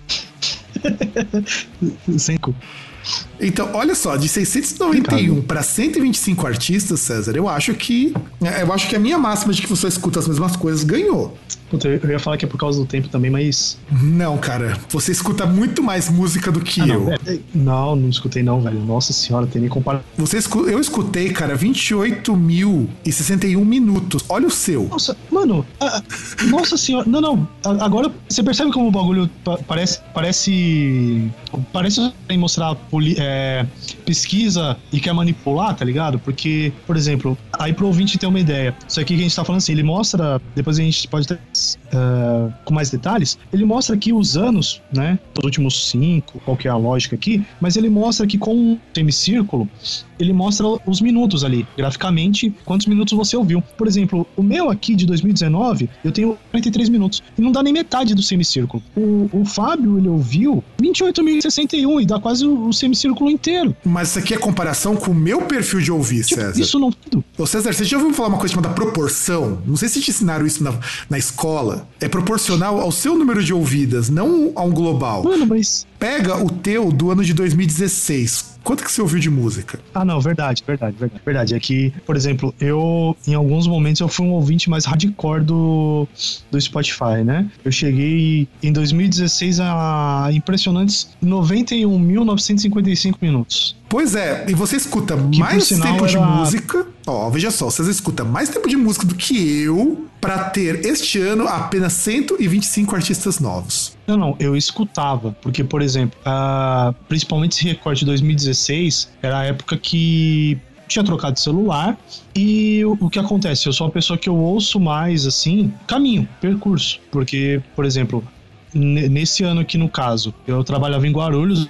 Speaker 2: Cinco.
Speaker 1: Então, olha só, de 691 para 125 artistas, César, eu acho que. Eu acho que a minha máxima de que você escuta as mesmas coisas ganhou.
Speaker 2: Puta, eu ia falar que é por causa do tempo também, mas.
Speaker 1: Não, cara. Você escuta muito mais música do que
Speaker 2: ah,
Speaker 1: eu.
Speaker 2: Não, é, é, não, não escutei, não, velho. Nossa senhora, tem nem comparação.
Speaker 1: Você escu... Eu escutei, cara, 28 mil e 61 minutos. Olha o seu.
Speaker 2: Nossa, mano. A... nossa senhora. Não, não. Agora você percebe como o bagulho parece. Parece. Parece mostrar. É... pesquisa e quer manipular, tá ligado? Porque, por exemplo, aí pro ouvinte ter uma ideia. Isso aqui que a gente tá falando assim, ele mostra. Depois a gente pode ter uh, com mais detalhes, ele mostra aqui os anos, né? Os últimos cinco, qual que é a lógica aqui, mas ele mostra que com um semicírculo, ele mostra os minutos ali, graficamente, quantos minutos você ouviu. Por exemplo, o meu aqui de 2019, eu tenho 43 minutos. E não dá nem metade do semicírculo. O, o Fábio, ele ouviu 28.061 e dá quase o, o, semicírculo inteiro.
Speaker 1: Mas isso aqui é comparação com o meu perfil de ouvir, tipo, César.
Speaker 2: Isso não tudo.
Speaker 1: Ô César, você já ouviu falar uma coisa chamada proporção? Não sei se te ensinaram isso na, na escola. É proporcional ao seu número de ouvidas, não a um global.
Speaker 2: Mano, mas.
Speaker 1: Pega o teu do ano de 2016. Quanto que você ouviu de música?
Speaker 2: Ah, não, verdade, verdade, verdade. Verdade, é que, por exemplo, eu, em alguns momentos, eu fui um ouvinte mais hardcore do, do Spotify, né? Eu cheguei em 2016 a impressionantes 91.955 minutos.
Speaker 1: Pois é, e você escuta que, mais tempo de música. Ó, veja só, você escuta mais tempo de música do que eu para ter este ano apenas 125 artistas novos.
Speaker 2: Não, não, eu escutava, porque, por exemplo, uh, principalmente esse recorte de 2016 era a época que tinha trocado de celular e o, o, que acontece? Eu sou uma pessoa que eu ouço mais, assim, caminho, percurso, porque, por exemplo, nesse ano aqui no caso, eu trabalhava em Guarulhos,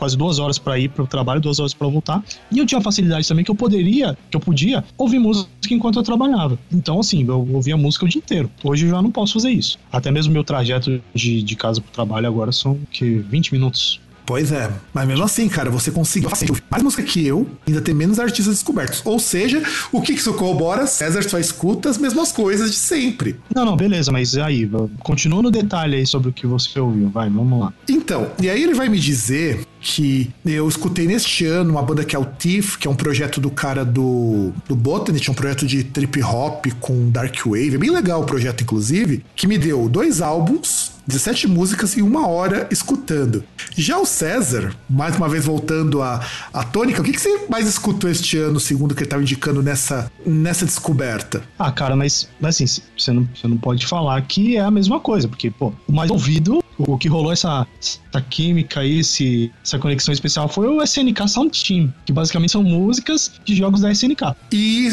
Speaker 2: quase duas horas para ir para o trabalho, duas horas para voltar. E eu tinha facilidade também que eu poderia, que eu podia ouvir música enquanto eu trabalhava. Então, assim, eu ouvia música o dia inteiro. Hoje eu já não posso fazer isso. Até mesmo meu trajeto de, de casa para o trabalho agora são que 20 minutos
Speaker 1: Pois é. Mas mesmo assim, cara, você conseguiu fazer mais música que eu, ainda tem menos artistas descobertos. Ou seja, o que isso corrobora? César só escuta as mesmas coisas de sempre.
Speaker 2: Não, não, beleza, mas aí, continua no detalhe aí sobre o que você ouviu. Vai, vamos lá.
Speaker 1: Então, e aí ele vai me dizer que eu escutei neste ano uma banda que é o Thief, que é um projeto do cara do, do Botany, tinha um projeto de trip hop com dark wave, é bem legal o projeto inclusive, que me deu dois álbuns 17 músicas em uma hora escutando. Já o César, mais uma vez voltando à, à tônica, o que, que você mais escutou este ano, segundo o que ele estava indicando nessa, nessa descoberta?
Speaker 2: Ah, cara, mas assim, você não, você não pode falar que é a mesma coisa, porque, pô, o mais ouvido o que rolou essa, essa química aí, esse, essa conexão especial foi o SNK Sound Team, que basicamente são músicas de jogos da SNK.
Speaker 1: E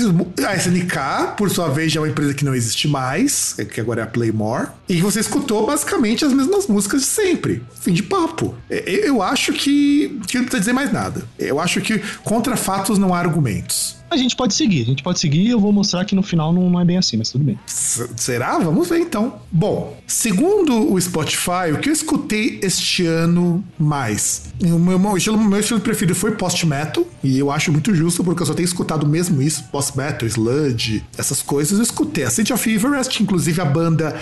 Speaker 1: a SNK, por sua vez, já é uma empresa que não existe mais, é que agora é a Playmore, e você escutou basicamente as mesmas músicas de sempre. Fim de papo. Eu acho que, que não precisa dizer mais nada. Eu acho que contra fatos não há argumentos.
Speaker 2: A gente pode seguir, a gente pode seguir e eu vou mostrar que no final não, não é bem assim, mas tudo bem.
Speaker 1: S será? Vamos ver então. Bom, segundo o Spotify, o que eu escutei este ano mais? O meu, meu, estilo, meu estilo preferido foi post-metal, e eu acho muito justo porque eu só tenho escutado mesmo isso, post-metal, sludge, essas coisas. Eu escutei a City of Everest, inclusive a banda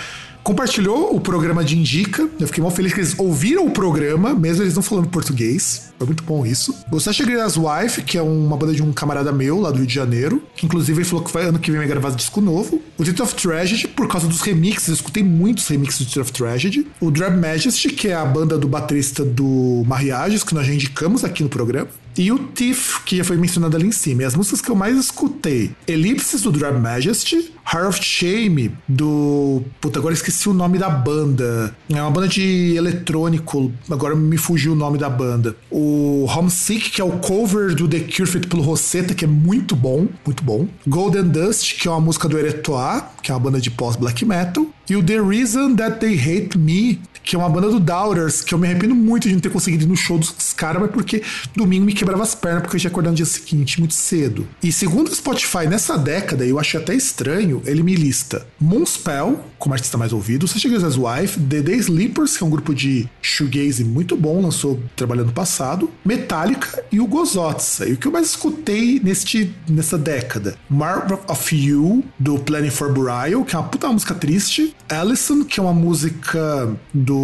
Speaker 1: compartilhou o programa de Indica. Eu fiquei muito feliz que eles ouviram o programa, mesmo eles não falando português. Foi muito bom isso. O Sasha Grey's Wife, que é uma banda de um camarada meu lá do Rio de Janeiro, que inclusive ele falou que vai, ano que vem vai gravar disco novo. O Title of Tragedy, por causa dos remixes, eu escutei muitos remixes do Title of Tragedy. O Drab Majesty, que é a banda do baterista do Mariages, que nós já indicamos aqui no programa. E o Tiff, que foi mencionado ali em cima. E as músicas que eu mais escutei: Ellipses do Drab Majesty, Heart of Shame do. Puta, agora esqueci o nome da banda. É uma banda de eletrônico, agora me fugiu o nome da banda. O Homesick, que é o cover do The Cure feito pelo Rosetta, que é muito bom, muito bom. Golden Dust, que é uma música do Eretois, que é uma banda de pós-black metal. E o The Reason That They Hate Me, que é uma banda do Doubters, que eu me arrependo muito de não ter conseguido ir no show dos caras, mas porque domingo me quebrava as pernas porque eu ia acordar no dia seguinte, muito cedo. E segundo o Spotify, nessa década, eu achei até estranho, ele me lista Moonspell, como artista mais ouvido, Such as Wife, The Day Sleepers, que é um grupo de shoegaze muito bom, lançou trabalhando no passado, Metallica e o Gozotsa. E o que eu mais escutei neste, nessa década? Marvel of You, do Planning for Burial, que é uma puta música triste. Allison, que é uma música do.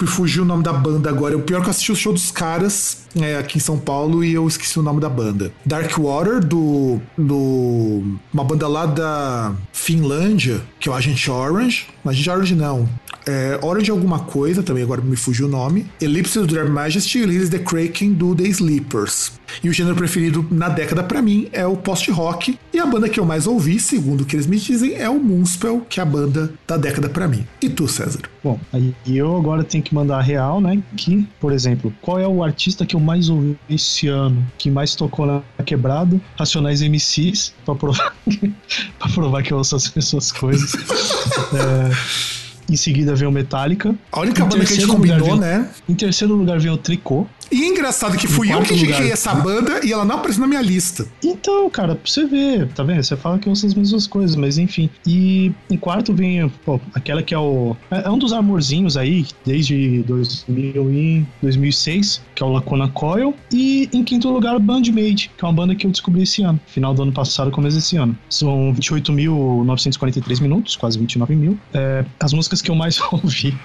Speaker 1: Me fugiu o nome da banda agora. O pior é que eu assisti o show dos caras é, aqui em São Paulo e eu esqueci o nome da banda. Dark Water, do. do uma banda lá da Finlândia, que é o Agent Orange. Agent Orange não. É, Orange alguma coisa, também agora me fugiu o nome. Ellipse do Dream Majesty e Release the Kraken do The Sleepers. E o gênero preferido na década para mim é o post-rock. E a banda que eu mais ouvi, segundo o que eles me dizem, é o Moonspell, que é a banda da década para mim. E tu, César?
Speaker 2: Bom, aí eu agora tenho que mandar a real, né? Que, por exemplo, qual é o artista que eu mais ouvi esse ano, que mais tocou na quebrada? Racionais MCs, pra provar, pra provar que eu ouço as mesmas coisas. é... Em seguida vem o Metallica.
Speaker 1: A única banda que a gente combinou, né?
Speaker 2: Em terceiro lugar vem o Tricô.
Speaker 1: E engraçado que fui eu que indiquei essa banda e ela não apareceu na minha lista.
Speaker 2: Então, cara, pra você ver, tá vendo? Você fala que são as mesmas coisas, mas enfim. E em quarto vem, pô, aquela que é o. É, é um dos amorzinhos aí, desde 2000 e 2006, que é o Lacuna Coil. E em quinto lugar, Bandmade, que é uma banda que eu descobri esse ano, final do ano passado, começo desse ano. São 28.943 minutos, quase 29 mil. É, as músicas que eu mais ouvi,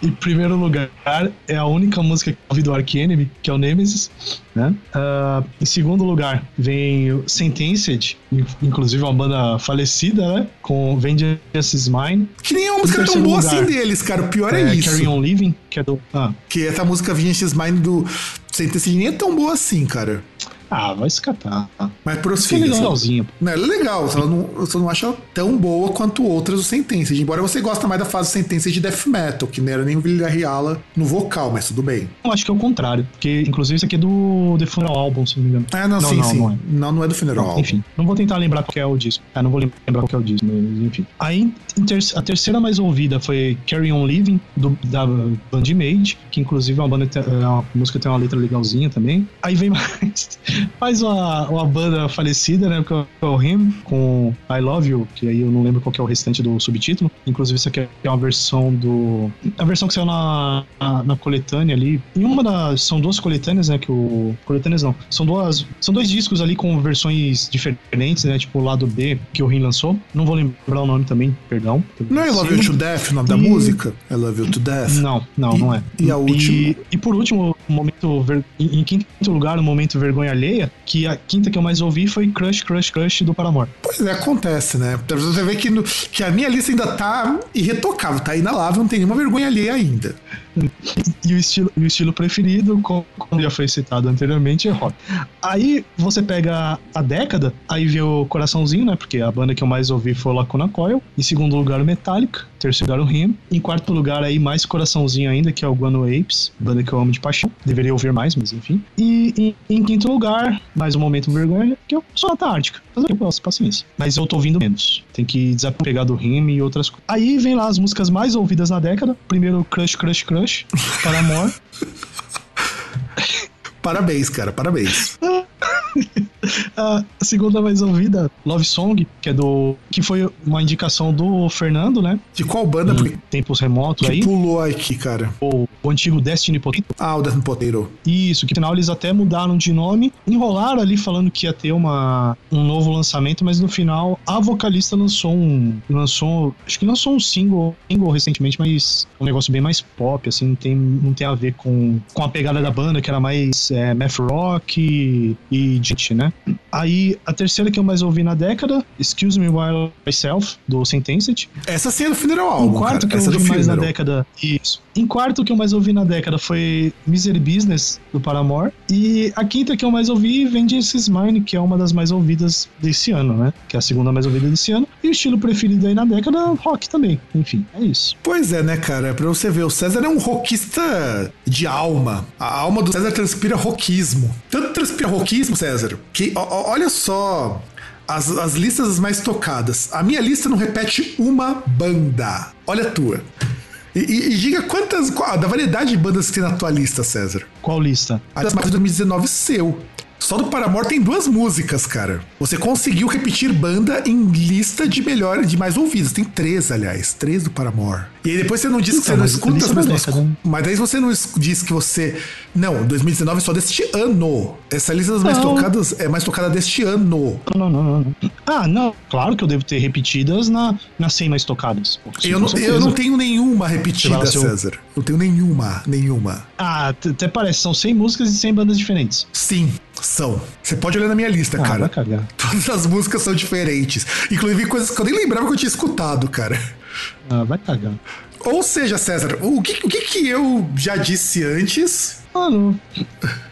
Speaker 2: em primeiro lugar, é a única música que eu ouvi do Ark Enemy que é o Nemesis. Né? Uh, em segundo lugar vem o Sentenced, inclusive uma banda falecida, né? Com Vengeance is Mine.
Speaker 1: Que nem é uma música tão boa lugar, assim deles, cara. O pior é, é isso.
Speaker 2: Carry On Living, que é do. Ah.
Speaker 1: Que essa música Vengeance is Mine do Sentenced nem é tão boa assim, cara.
Speaker 2: Ah, vai escapar.
Speaker 1: Mas prossiga. É
Speaker 2: legalzinho.
Speaker 1: Não, ela é legal, só não, você não acha tão boa quanto outras do Sentenced. Embora você goste mais da fase Sentenced de Death Metal, que não era nem o Vilha Riala no vocal, mas tudo bem.
Speaker 2: Eu acho que é o contrário, porque inclusive isso aqui é do The Funeral Album, se não me engano.
Speaker 1: É, não, não sim, não, sim. Não é. não, não é do Funeral Album.
Speaker 2: Enfim, não vou tentar lembrar qual é o disco. É, não vou lembrar qual é o disco, mas enfim. Aí, a terceira mais ouvida foi Carry On Living, do, da Band Made, que inclusive é uma, banda, é uma música que tem uma letra legalzinha também. Aí vem mais Faz uma, uma banda falecida, né? Que é o Him, com I Love You, que aí eu não lembro qual é o restante do subtítulo. Inclusive, isso aqui é uma versão do. A versão que saiu na, na, na coletânea ali. Em uma das. São duas coletâneas, né? Que o. Coletâneas não. São duas. São dois discos ali com versões diferentes, né? Tipo o lado B que o Rim lançou. Não vou lembrar o nome também, perdão.
Speaker 1: Não é I Love You to Death o nome e... da música? I Love You to Death?
Speaker 2: Não, não,
Speaker 1: e,
Speaker 2: não é.
Speaker 1: E a última?
Speaker 2: E, e por último, momento. Ver... Em quinto lugar, no momento vergonha alheia, que a quinta que eu mais ouvi foi Crush, Crush, Crush do Paramore.
Speaker 1: Pois é, acontece, né? Você vê que, no, que a minha lista ainda tá irretocável, tá inalável, não tem nenhuma vergonha alheia ainda.
Speaker 2: E o estilo, o estilo preferido, como já foi citado anteriormente, é rock. Aí você pega a década, aí vê o coraçãozinho, né? Porque a banda que eu mais ouvi foi o Lacuna Coil. Em segundo lugar, o Metallica. Terceiro lugar, o Rim. Em quarto lugar, aí mais coraçãozinho ainda, que é o Guano Apes, banda que eu amo de paixão. Deveria ouvir mais, mas enfim. E em, em quinto lugar, mais um momento vergonha, que eu sou Antártica. Mas eu gosto, paciência. Mas eu tô ouvindo menos. Tem que desapegar do Rim e outras coisas. Aí vem lá as músicas mais ouvidas na década. Primeiro, Crush, Crush, Crush. Crush, Paramore.
Speaker 1: Parabéns, cara, parabéns.
Speaker 2: a segunda mais ouvida, Love Song, que é do. que foi uma indicação do Fernando, né?
Speaker 1: De qual banda?
Speaker 2: Em porque... tempos remotos
Speaker 1: que
Speaker 2: aí.
Speaker 1: pulou aqui, cara.
Speaker 2: O, o antigo Destiny Potato.
Speaker 1: Ah, o Destiny Potato.
Speaker 2: Isso, que no final eles até mudaram de nome, enrolaram ali falando que ia ter uma, um novo lançamento, mas no final a vocalista lançou um. lançou. acho que lançou um single, single recentemente, mas um negócio bem mais pop, assim, não tem, não tem a ver com, com a pegada da banda, que era mais é, math rock e, e gente, né? Aí a terceira que eu mais ouvi na década, Excuse Me While Myself, do Sentenced.
Speaker 1: Essa sim é do Funeral.
Speaker 2: Em quarto
Speaker 1: cara.
Speaker 2: que eu
Speaker 1: é
Speaker 2: ouvi mais
Speaker 1: Funeral.
Speaker 2: na década. Isso. Em quarto que eu mais ouvi na década foi Misery Business, do Paramore. E a quinta que eu mais ouvi, Vengeance is Mine, que é uma das mais ouvidas desse ano, né? Que é a segunda mais ouvida desse ano. E o estilo preferido aí na década, rock também. Enfim, é isso.
Speaker 1: Pois é, né, cara? Pra você ver, o César é um rockista de alma. A alma do César transpira rockismo. Tanto transpira rockismo, César, que ó, olha só as, as listas mais tocadas. A minha lista não repete uma banda. Olha a tua. E, e, e diga quantas. Qual, da variedade de bandas que tem na tua lista, César.
Speaker 2: Qual lista?
Speaker 1: A das mais de 2019 seu. Só do Paramore tem duas músicas, cara. Você conseguiu repetir banda em lista de melhor, de mais ouvidas. Tem três, aliás. Três do Paramore. E aí depois você não diz que
Speaker 2: Então,
Speaker 1: você não escuta as mesmas
Speaker 2: né?
Speaker 1: Mas daí você não diz que você. Não, 2019 é só deste ano. Essa lista das mais
Speaker 2: Não.
Speaker 1: tocadas é mais tocada deste ano.
Speaker 2: Não, não, não, não. Ah, não. Claro que eu devo ter repetidas na, nas 100 mais tocadas. Sim,
Speaker 1: Eu não, eu não tenho nenhuma repetida,
Speaker 2: seu-
Speaker 1: César. Eu tenho nenhuma, nenhuma.
Speaker 2: Ah, até parece. São 100 músicas e 100 bandas diferentes.
Speaker 1: Sim, são. Você pode olhar na minha lista,
Speaker 2: Ah,
Speaker 1: cara. Todas as músicas são diferentes. Inclusive coisas que eu nem lembrava que eu tinha escutado, cara.
Speaker 2: Ah, vai cagar.
Speaker 1: Ou seja, César, o que, o que, que eu já disse antes?
Speaker 2: Mano,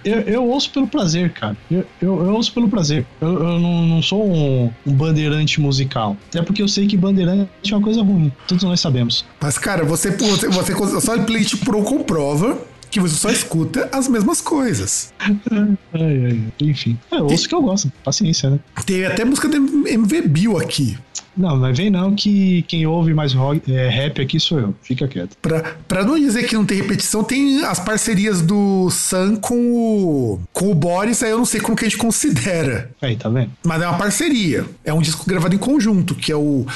Speaker 2: eu, eu ouço pelo prazer, cara. Eu, eu, eu ouço pelo prazer. Eu, eu não, não sou um, um bandeirante musical. Até porque eu sei que bandeirante é uma coisa ruim. Todos nós sabemos.
Speaker 1: Mas, cara, você, você, você só Plate Pro comprova que você só escuta as mesmas coisas.
Speaker 2: Ai, ai, enfim. É, Eu ouço que eu gosto. Paciência, né?
Speaker 1: Tem até música do MV Bill aqui.
Speaker 2: Não, mas vem não que quem ouve mais rock, é, rap aqui sou eu. Fica quieto.
Speaker 1: Pra, pra não dizer que não tem repetição, tem as parcerias do Sam com o, com o Boris, aí eu não sei como que a gente considera.
Speaker 2: Aí, tá vendo?
Speaker 1: Mas é uma parceria. É um disco gravado em conjunto, que é o.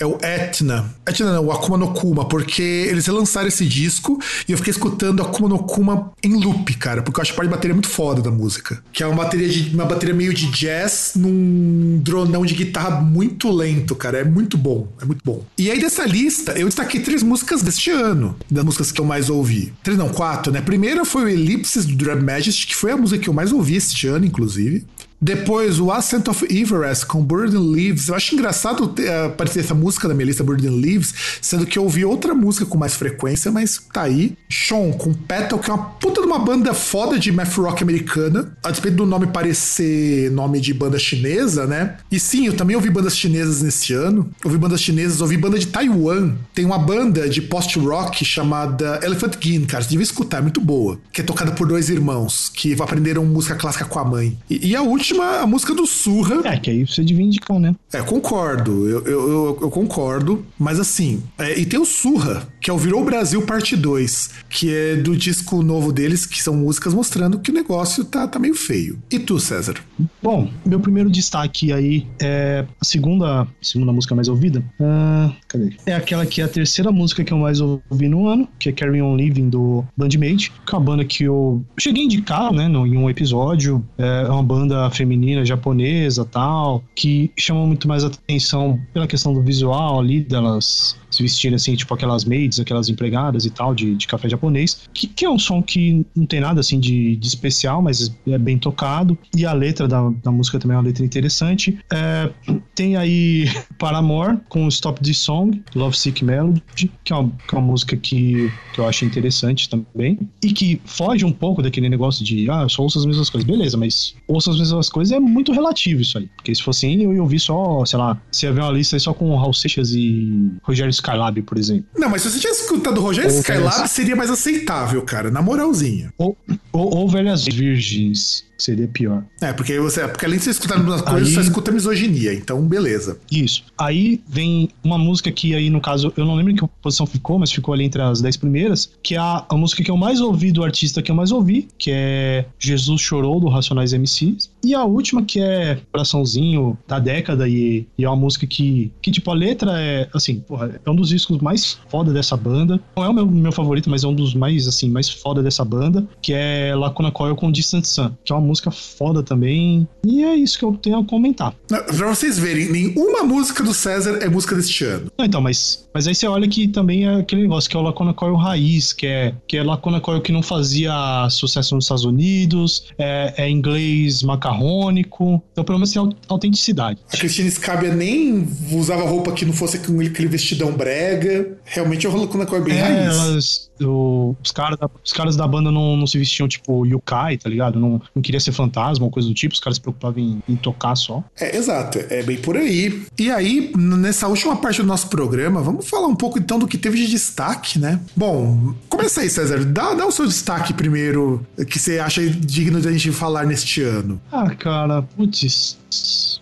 Speaker 1: É o Etna. Etna não, o Akuma no Kuma, porque eles relançaram esse disco e eu fiquei escutando Akuma no Kuma em loop, cara, porque eu acho a parte de bateria muito foda da música. Que é uma bateria, de, uma bateria meio de jazz num dronão de guitarra muito lento, cara. É muito bom, é muito bom. E aí dessa lista, eu destaquei três músicas deste ano, das músicas que eu mais ouvi. Três não, quatro, né? Primeira foi o Ellipses do Drum Majesty, que foi a música que eu mais ouvi este ano, inclusive. Depois, o Ascent of Everest com Burden Leaves. Eu acho engraçado uh, aparecer essa música na minha lista, Burden Leaves, sendo que eu ouvi outra música com mais frequência, mas tá aí. Sean com Petal, que é uma puta de uma banda foda de math rock americana. A despeito do nome parecer nome de banda chinesa, né? E sim, eu também ouvi bandas chinesas nesse ano. Ouvi bandas chinesas, ouvi banda de Taiwan. Tem uma banda de post-rock chamada Elephant Gin, cara. Você devia escutar, é muito boa. Que é tocada por dois irmãos que aprenderam música clássica com a mãe. E, e a última última, a música do Surra.
Speaker 2: É, que aí você devia indicar, né?
Speaker 1: É, concordo. Eu, eu, eu, eu concordo. Mas assim, é, e tem o Surra, que é o Virou Brasil Parte 2, que é do disco novo deles, que são músicas mostrando que o negócio tá, tá meio feio. E tu, César?
Speaker 2: Bom, meu primeiro destaque aí é a segunda, segunda música mais ouvida. Ah, cadê? É aquela que é a terceira música que eu mais ouvi no ano, que é Carry On Living do Bandmate, que é uma banda que eu cheguei a indicar, né, no, em um episódio. É uma banda feminina japonesa tal, que chama muito mais atenção pela questão do visual ali, delas se vestirem assim, tipo aquelas maids, aquelas empregadas e tal, de, de café japonês, que, que é um som que não tem nada assim de, de especial, mas é bem tocado. E a letra da, da música também é uma letra interessante. É, tem aí Paramore com Stop This Song, Love Sick Melody, que é uma, que é uma música que, que eu achei interessante também. E que foge um pouco daquele negócio de, ah, eu só ouço as mesmas coisas. Beleza, mas ouço as mesmas coisas é muito relativo isso aí. Porque se fosse assim, eu ia ouvir só, sei lá, se ia ver uma lista só com Raul Seixas e Rogério Skylab, por exemplo.
Speaker 1: Não, mas se você tivesse escutado o Rogério
Speaker 2: Ou
Speaker 1: Skylab,
Speaker 2: Velhas-
Speaker 1: seria mais aceitável, cara, na moralzinha.
Speaker 2: Ou, ou, ou Velhas Virgens, seria pior.
Speaker 1: É, porque você, porque além de você escutar umas coisas,
Speaker 2: Aí-
Speaker 1: você escuta misoginia, então beleza.
Speaker 2: Isso. Aí vem uma música que aí, no caso, eu não lembro em que posição ficou, mas ficou ali entre as 10 primeiras, que é a, a música que eu mais ouvi do artista que eu mais ouvi, que é Jesus Chorou, do Racionais MCs. E a última, que é Coraçãozinho da década, e, e é uma música que, que, tipo, a letra é, assim, porra, é um dos discos mais foda dessa banda. Não é o meu, meu favorito, mas é um dos mais, assim, mais foda dessa banda, que é Lacuna Coil com Distant Sun, que é uma música foda também. E é isso que eu tenho a comentar.
Speaker 1: Pra vocês verem, nenhuma música do César é música deste ano.
Speaker 2: Não, então, mas, mas aí você olha que também é aquele negócio que é o Lacuna Coil raiz, que é, que é Lacuna Coil que não fazia sucesso nos Estados Unidos, é, é inglês macarrônico, então pelo menos tem au- autenticidade.
Speaker 1: A Cristina Scabia nem usava roupa que não fosse com aquele vestidão brega. Realmente eu rolo com a cor bem
Speaker 2: É,
Speaker 1: raiz.
Speaker 2: elas, o- os, caras da, os caras da banda não, não se vestiam tipo Yukai, tá ligado? Não, não queria ser fantasma ou coisa do tipo, os caras se preocupavam em, em tocar só.
Speaker 1: É, exato, é bem por aí. E aí, nessa última parte do nosso programa, vamos falar um pouco então do que teve de destaque, né? Bom, começa aí, César. Dá, dá o seu destaque primeiro, que você acha digno de a gente falar neste ano.
Speaker 2: Ah, cara, putz.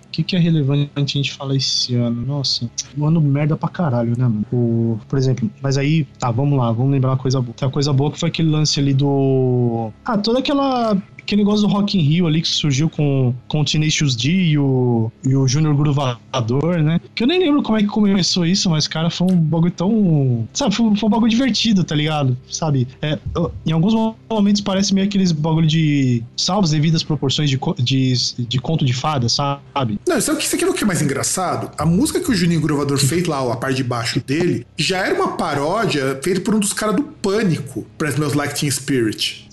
Speaker 2: O que, que é relevante a gente falar esse ano? Nossa, um ano merda pra caralho, né, mano? O, por exemplo, mas aí, tá, vamos lá, vamos lembrar uma coisa boa. Tem uma coisa boa que foi aquele lance ali do. Ah, toda aquela. Aquele negócio do Rock in Rio ali que surgiu com, com o Tenacious D e o, e o Gruvador, né? Que eu nem lembro como é que começou isso, mas, cara, foi um bagulho tão. Sabe, foi, foi um bagulho divertido, tá ligado? Sabe? É, em alguns momentos parece meio aqueles bagulho de salvas devidas proporções de, de, de conto de fada, sabe?
Speaker 1: Não, isso aqui, isso aqui é o que é mais engraçado. A música que o Juninho Grovador fez lá, a parte de baixo dele, já era uma paródia feita por um dos caras do Pânico, pra Smells Like Teen Spirit.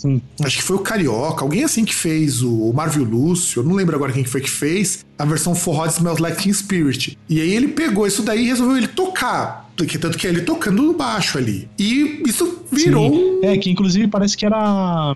Speaker 1: Acho que foi o Carioca, alguém assim que fez, o, Marvio Lúcio, eu não lembro agora quem que foi que fez, a versão forró de Smells Like Teen Spirit. E aí ele pegou isso daí e resolveu ele tocar. Porque tanto que é ele tocando no baixo ali. E isso virou.
Speaker 2: Sim. É, que inclusive parece que era.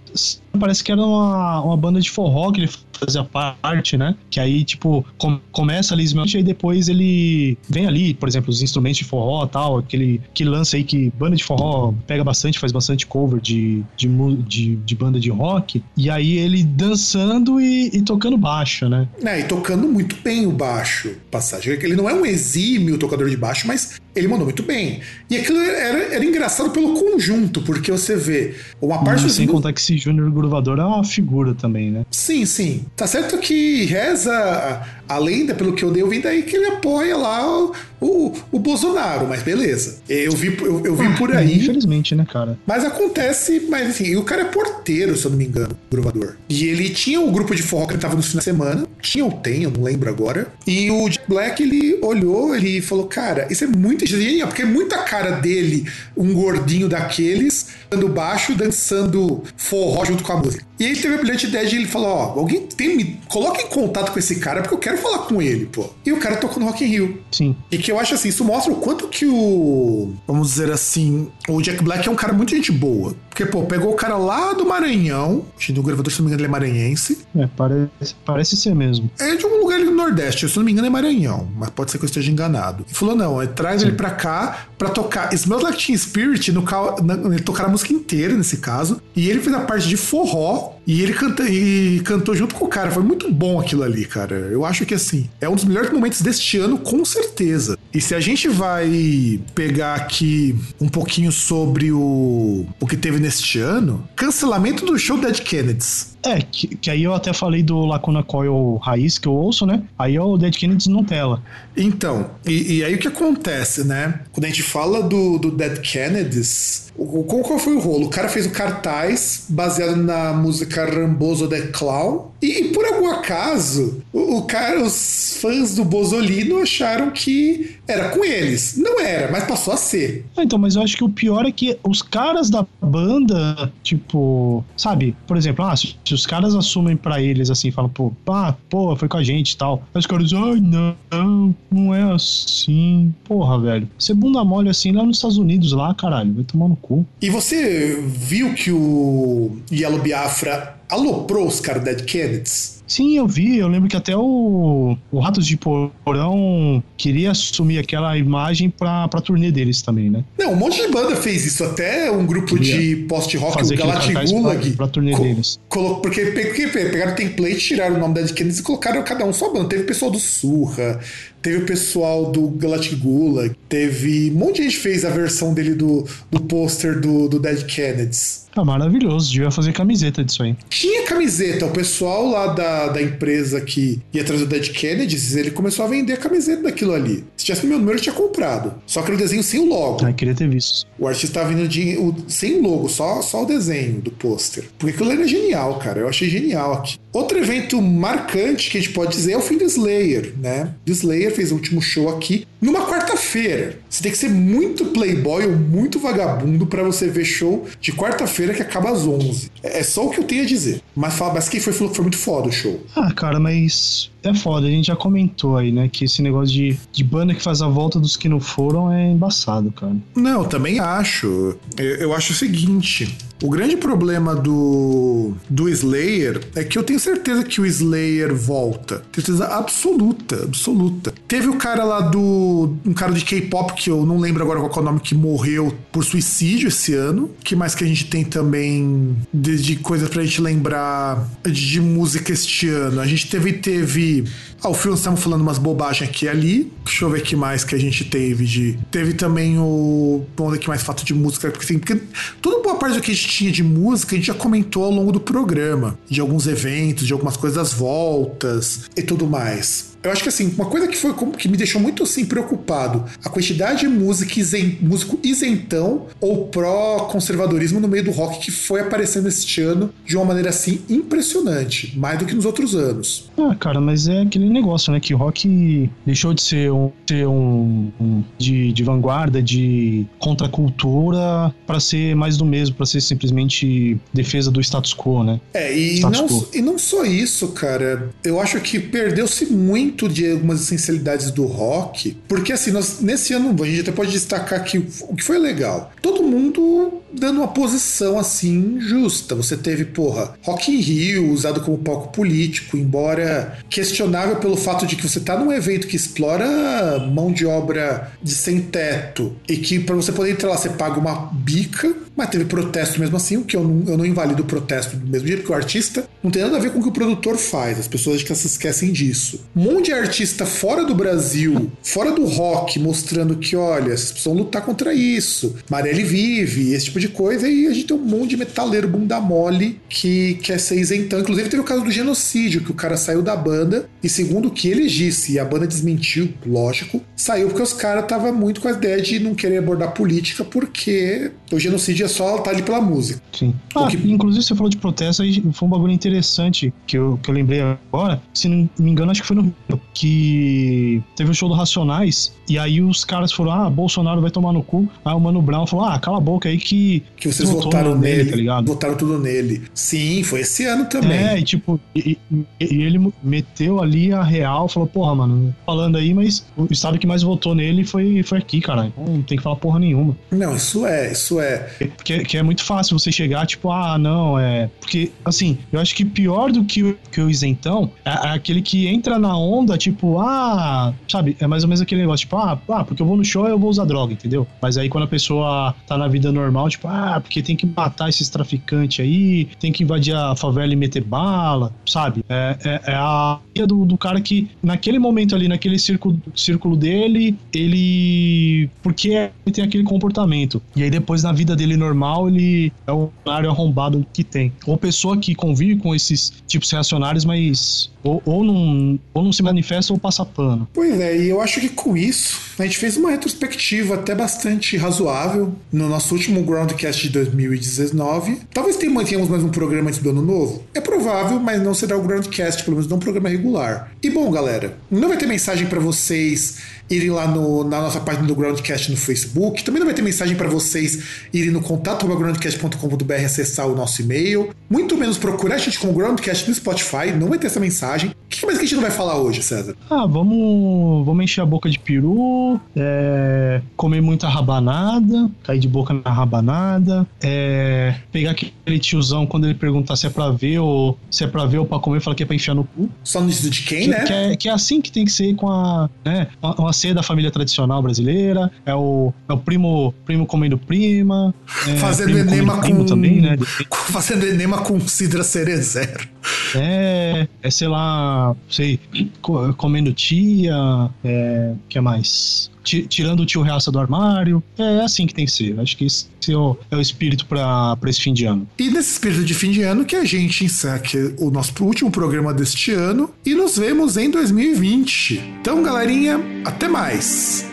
Speaker 2: Parece que era uma, uma banda de forró que ele fazia parte, né? Que aí, tipo, com- começa ali Smash, e aí depois ele vem ali, por exemplo, os instrumentos de forró e tal, aquele que lança aí que banda de forró pega bastante, faz bastante cover de, de, de, de banda de rock. E aí ele dançando e, e tocando baixo, né?
Speaker 1: né, e tocando muito bem o baixo. Passagem. Ele não é um exímio tocador de baixo, mas ele mandou muito bem. E aquilo era, era engraçado pelo conjunto, porque você vê uma parte dos
Speaker 2: Sem contar que esse Júnior Gruvador é uma figura também, né?
Speaker 1: Sim, sim. Tá certo que reza a, lenda, pelo que eu dei, eu vi daí que ele apoia lá o, o, o Bolsonaro, mas beleza. Eu vi, eu, eu vi por aí.
Speaker 2: Infelizmente, né, cara?
Speaker 1: Mas acontece, mas assim, e o cara é porteiro, se eu não me engano, o gravador. E ele tinha o grupo de forró que ele tava no fim de semana. Tinha ou tem, eu não lembro agora. E o Jack Black, ele olhou, ele falou, cara, isso é muito genial, porque é muita cara dele, um gordinho daqueles, dando baixo, dançando forró junto com a música. E ele teve a brilhante ideia de ele falou, ó, alguém tem, me coloca em contato com esse cara, porque eu quero falar com ele, pô. E o cara tocou no Rock in Rio.
Speaker 2: Sim.
Speaker 1: E que eu acho assim, isso mostra o quanto que o. Vamos dizer assim. O Jack Black é um cara muito gente boa. Porque, pô, pegou o cara lá do Maranhão. O gravador, se não me engano, ele é maranhense.
Speaker 2: É, parece, parece ser mesmo.
Speaker 1: É de um lugar ali no Nordeste, se não me engano, é Maranhão. Mas pode ser que eu esteja enganado. E falou: não, é, traz ele pra cá pra tocar Smells Like Teen Spirit. No, na, ele tocar a música inteira, nesse caso. E ele fez a parte de forró. E ele canta, e cantou junto com o cara. Foi muito bom aquilo ali, cara. Eu acho que assim, é um dos melhores momentos deste ano, com certeza. E se a gente vai pegar aqui um pouquinho sobre o, o que teve neste ano, cancelamento do show Dead Kennedys.
Speaker 2: É, que, que, aí eu até falei do Lacuna Coil Raiz, que eu ouço, né? Aí é o Dead Kennedys Nutella.
Speaker 1: Então, e, e, aí o que acontece, né? Quando a gente fala do, do Dead Kennedys, o, qual foi o rolo? O cara fez o cartaz baseado na música Rambozo the Clown, e, e por algum acaso, o, o, cara, os fãs do Bozolino acharam que era com eles. Não era, mas passou a ser.
Speaker 2: Ah, então, mas eu acho que o pior é que os caras da banda, tipo, sabe? Por exemplo, ah, se, se os caras assumem para eles assim, falam, pô, pá, pô, foi com a gente e tal. Aí os caras dizem, ai, não, não é assim. Porra, velho. Ser bunda mole assim lá nos Estados Unidos, lá, caralho, vai tomar no cu.
Speaker 1: E você viu que o Yellow Biafra aloprou os caras Dead Kennedys?
Speaker 2: Sim, eu vi. Eu lembro que até o, o Ratos de Porão queria assumir aquela imagem pra, pra turnê deles também, né?
Speaker 1: Não, um monte de banda fez isso. Até um grupo queria de post-rock, o Galactic Gulag.
Speaker 2: Pra, pra turnê deles.
Speaker 1: Colocou, porque, porque pegaram o template, tiraram o nome da Dead Kennedys e colocaram cada um sua banda. Teve o pessoal do Surra, teve o pessoal do Galactic Gulag, teve. Um monte de gente fez a versão dele do, do pôster do, do Dead Kennedys.
Speaker 2: Ah, maravilhoso, devia fazer camiseta disso aí.
Speaker 1: Tinha camiseta, o pessoal lá da, da empresa que ia trazer o Dead Kennedys, ele começou a vender a camiseta daquilo ali. Se tivesse meu número, eu tinha comprado. Só que era o desenho sem o logo.
Speaker 2: Ah, queria ter visto.
Speaker 1: O artista tava vindo de, o, sem o logo, só, só o desenho do pôster. Porque aquilo era genial, cara. Eu achei genial aqui. Outro evento marcante que a gente pode dizer é o fim do Slayer, né? O Slayer fez o último show aqui numa quarta-feira. Você tem que ser muito playboy ou muito vagabundo para você ver show de quarta-feira que acaba às 11. É só o que eu tenho a dizer. Mas, mas quem foi falou que foi muito foda o show.
Speaker 2: Ah, cara, mas é foda. A gente já comentou aí, né? Que esse negócio de, de banda que faz a volta dos que não foram é embaçado, cara.
Speaker 1: Não, também acho. Eu, eu acho o seguinte. O grande problema do, do Slayer é que eu tenho certeza que o Slayer volta. Certeza absoluta, absoluta. Teve o cara lá do. Um cara de K-pop que eu não lembro agora qual é o nome, que morreu por suicídio esse ano. que mais que a gente tem também de, de coisas pra gente lembrar de música este ano? A gente teve. teve believe ah, o filme estamos falando umas bobagens aqui e ali. Deixa eu ver que mais que a gente teve de. Teve também o. Ver que mais fato de música. Porque, assim, porque toda boa parte do que a gente tinha de música a gente já comentou ao longo do programa. De alguns eventos, de algumas coisas das voltas e tudo mais. Eu acho que assim, uma coisa que foi que me deixou muito assim preocupado, a quantidade de música isen, músico isentão ou pró-conservadorismo no meio do rock que foi aparecendo este ano de uma maneira assim impressionante, mais do que nos outros anos.
Speaker 2: Ah, cara, mas é aquele negócio, né, que o rock deixou de ser um, ser um, um de, de vanguarda, de contracultura para ser mais do mesmo, para ser simplesmente defesa do status quo, né?
Speaker 1: É, e não, e não só isso, cara. Eu acho que perdeu-se muito muito de algumas essencialidades do rock, porque assim, nós, nesse ano a gente até pode destacar que o que foi legal. Todo mundo dando uma posição assim justa. Você teve, porra, Rock in Rio usado como palco político, embora questionável pelo fato de que você tá num evento que explora mão de obra de sem teto e que para você poder entrar lá você paga uma bica, mas teve protesto mesmo assim, o que eu não, eu não invalido o protesto do mesmo jeito, porque o artista não tem nada a ver com o que o produtor faz, as pessoas que se esquecem disso. Um monte de artista fora do Brasil, fora do rock, mostrando que, olha, vocês precisam lutar contra isso, Marielle vive, esse tipo de coisa, e a gente tem um monte de metaleiro bunda mole que quer ser isentão. Inclusive teve o caso do genocídio, que o cara saiu da banda, e segundo o que ele disse, e a banda desmentiu, lógico, saiu porque os caras estavam muito com a ideia de não querer abordar política, porque o genocídio é estar tá ali pela música.
Speaker 2: Sim. Ah, que... inclusive você falou de protesto, aí foi um bagulho interessante que eu, que eu lembrei agora, se não me engano, acho que foi no Rio, que teve o um show do Racionais, e aí os caras falaram, ah, Bolsonaro vai tomar no cu. Aí o Mano Brown falou, ah, cala a boca aí que.
Speaker 1: Que vocês votaram nele, nele, tá ligado? Votaram tudo nele. Sim, foi esse ano também.
Speaker 2: É, e tipo, e, e, e ele meteu ali a real, falou, porra, mano, falando aí, mas o estado que mais votou nele foi, foi aqui, cara. Então não tem que falar porra nenhuma.
Speaker 1: Não, isso é, isso é.
Speaker 2: Porque que é muito fácil você chegar, tipo, ah, não, é. Porque, assim, eu acho que pior do que o, que o isentão é, é aquele que entra na onda, tipo, ah, sabe, é mais ou menos aquele negócio, tipo, ah, ah, porque eu vou no show eu vou usar droga, entendeu? Mas aí quando a pessoa tá na vida normal, tipo, ah, porque tem que matar esses traficantes aí, tem que invadir a favela e meter bala, sabe? É, é, é a ideia do, do cara que, naquele momento ali, naquele círculo, círculo dele, ele. Porque ele tem aquele comportamento. E aí depois na vida dele normal, ele é o área arrombado que tem. Ou pessoa que convive com esses tipos reacionários, mas ou, ou, não, ou não se manifesta ou passa pano.
Speaker 1: Pois é, e eu acho que com isso a gente fez uma retrospectiva até bastante razoável no nosso último Groundcast de 2019. Talvez tenhamos mais um programa antes do ano novo. É provável, mas não será o Groundcast, pelo menos não um programa regular. E bom, galera, não vai ter mensagem para vocês irem lá no, na nossa página do Groundcast no Facebook. Também não vai ter mensagem para vocês irem no contato.groundcast.com.br acessar o nosso e-mail. Muito menos procurar a gente com o Groundcast no Spotify. Não vai ter essa mensagem. O que mais que a gente não vai falar hoje, César?
Speaker 2: Ah, vamos, vamos encher a boca de peru, é, comer muita rabanada, cair de boca na rabanada, é, pegar aquele tiozão quando ele perguntar se é pra ver ou se é pra ver ou pra comer, falar que é pra enfiar no cu.
Speaker 1: Só no de quem,
Speaker 2: que,
Speaker 1: né?
Speaker 2: Que é, que é assim que tem que ser com a. Né, uma da família tradicional brasileira, é o, é o primo, primo comendo prima. É,
Speaker 1: fazendo
Speaker 2: primo
Speaker 1: enema com.
Speaker 2: primo também, né?
Speaker 1: Fazendo enema com Cidra Cerezer.
Speaker 2: É, é, sei lá, sei, co- comendo tia, é, que mais? Ti- Tirando o tio reaça do armário. É assim que tem que ser. Acho que esse é o, é o espírito pra esse fim de ano.
Speaker 1: E nesse espírito de fim de ano que a gente encerra o nosso último programa deste ano e nos vemos em 2020. Então, galerinha, até mais!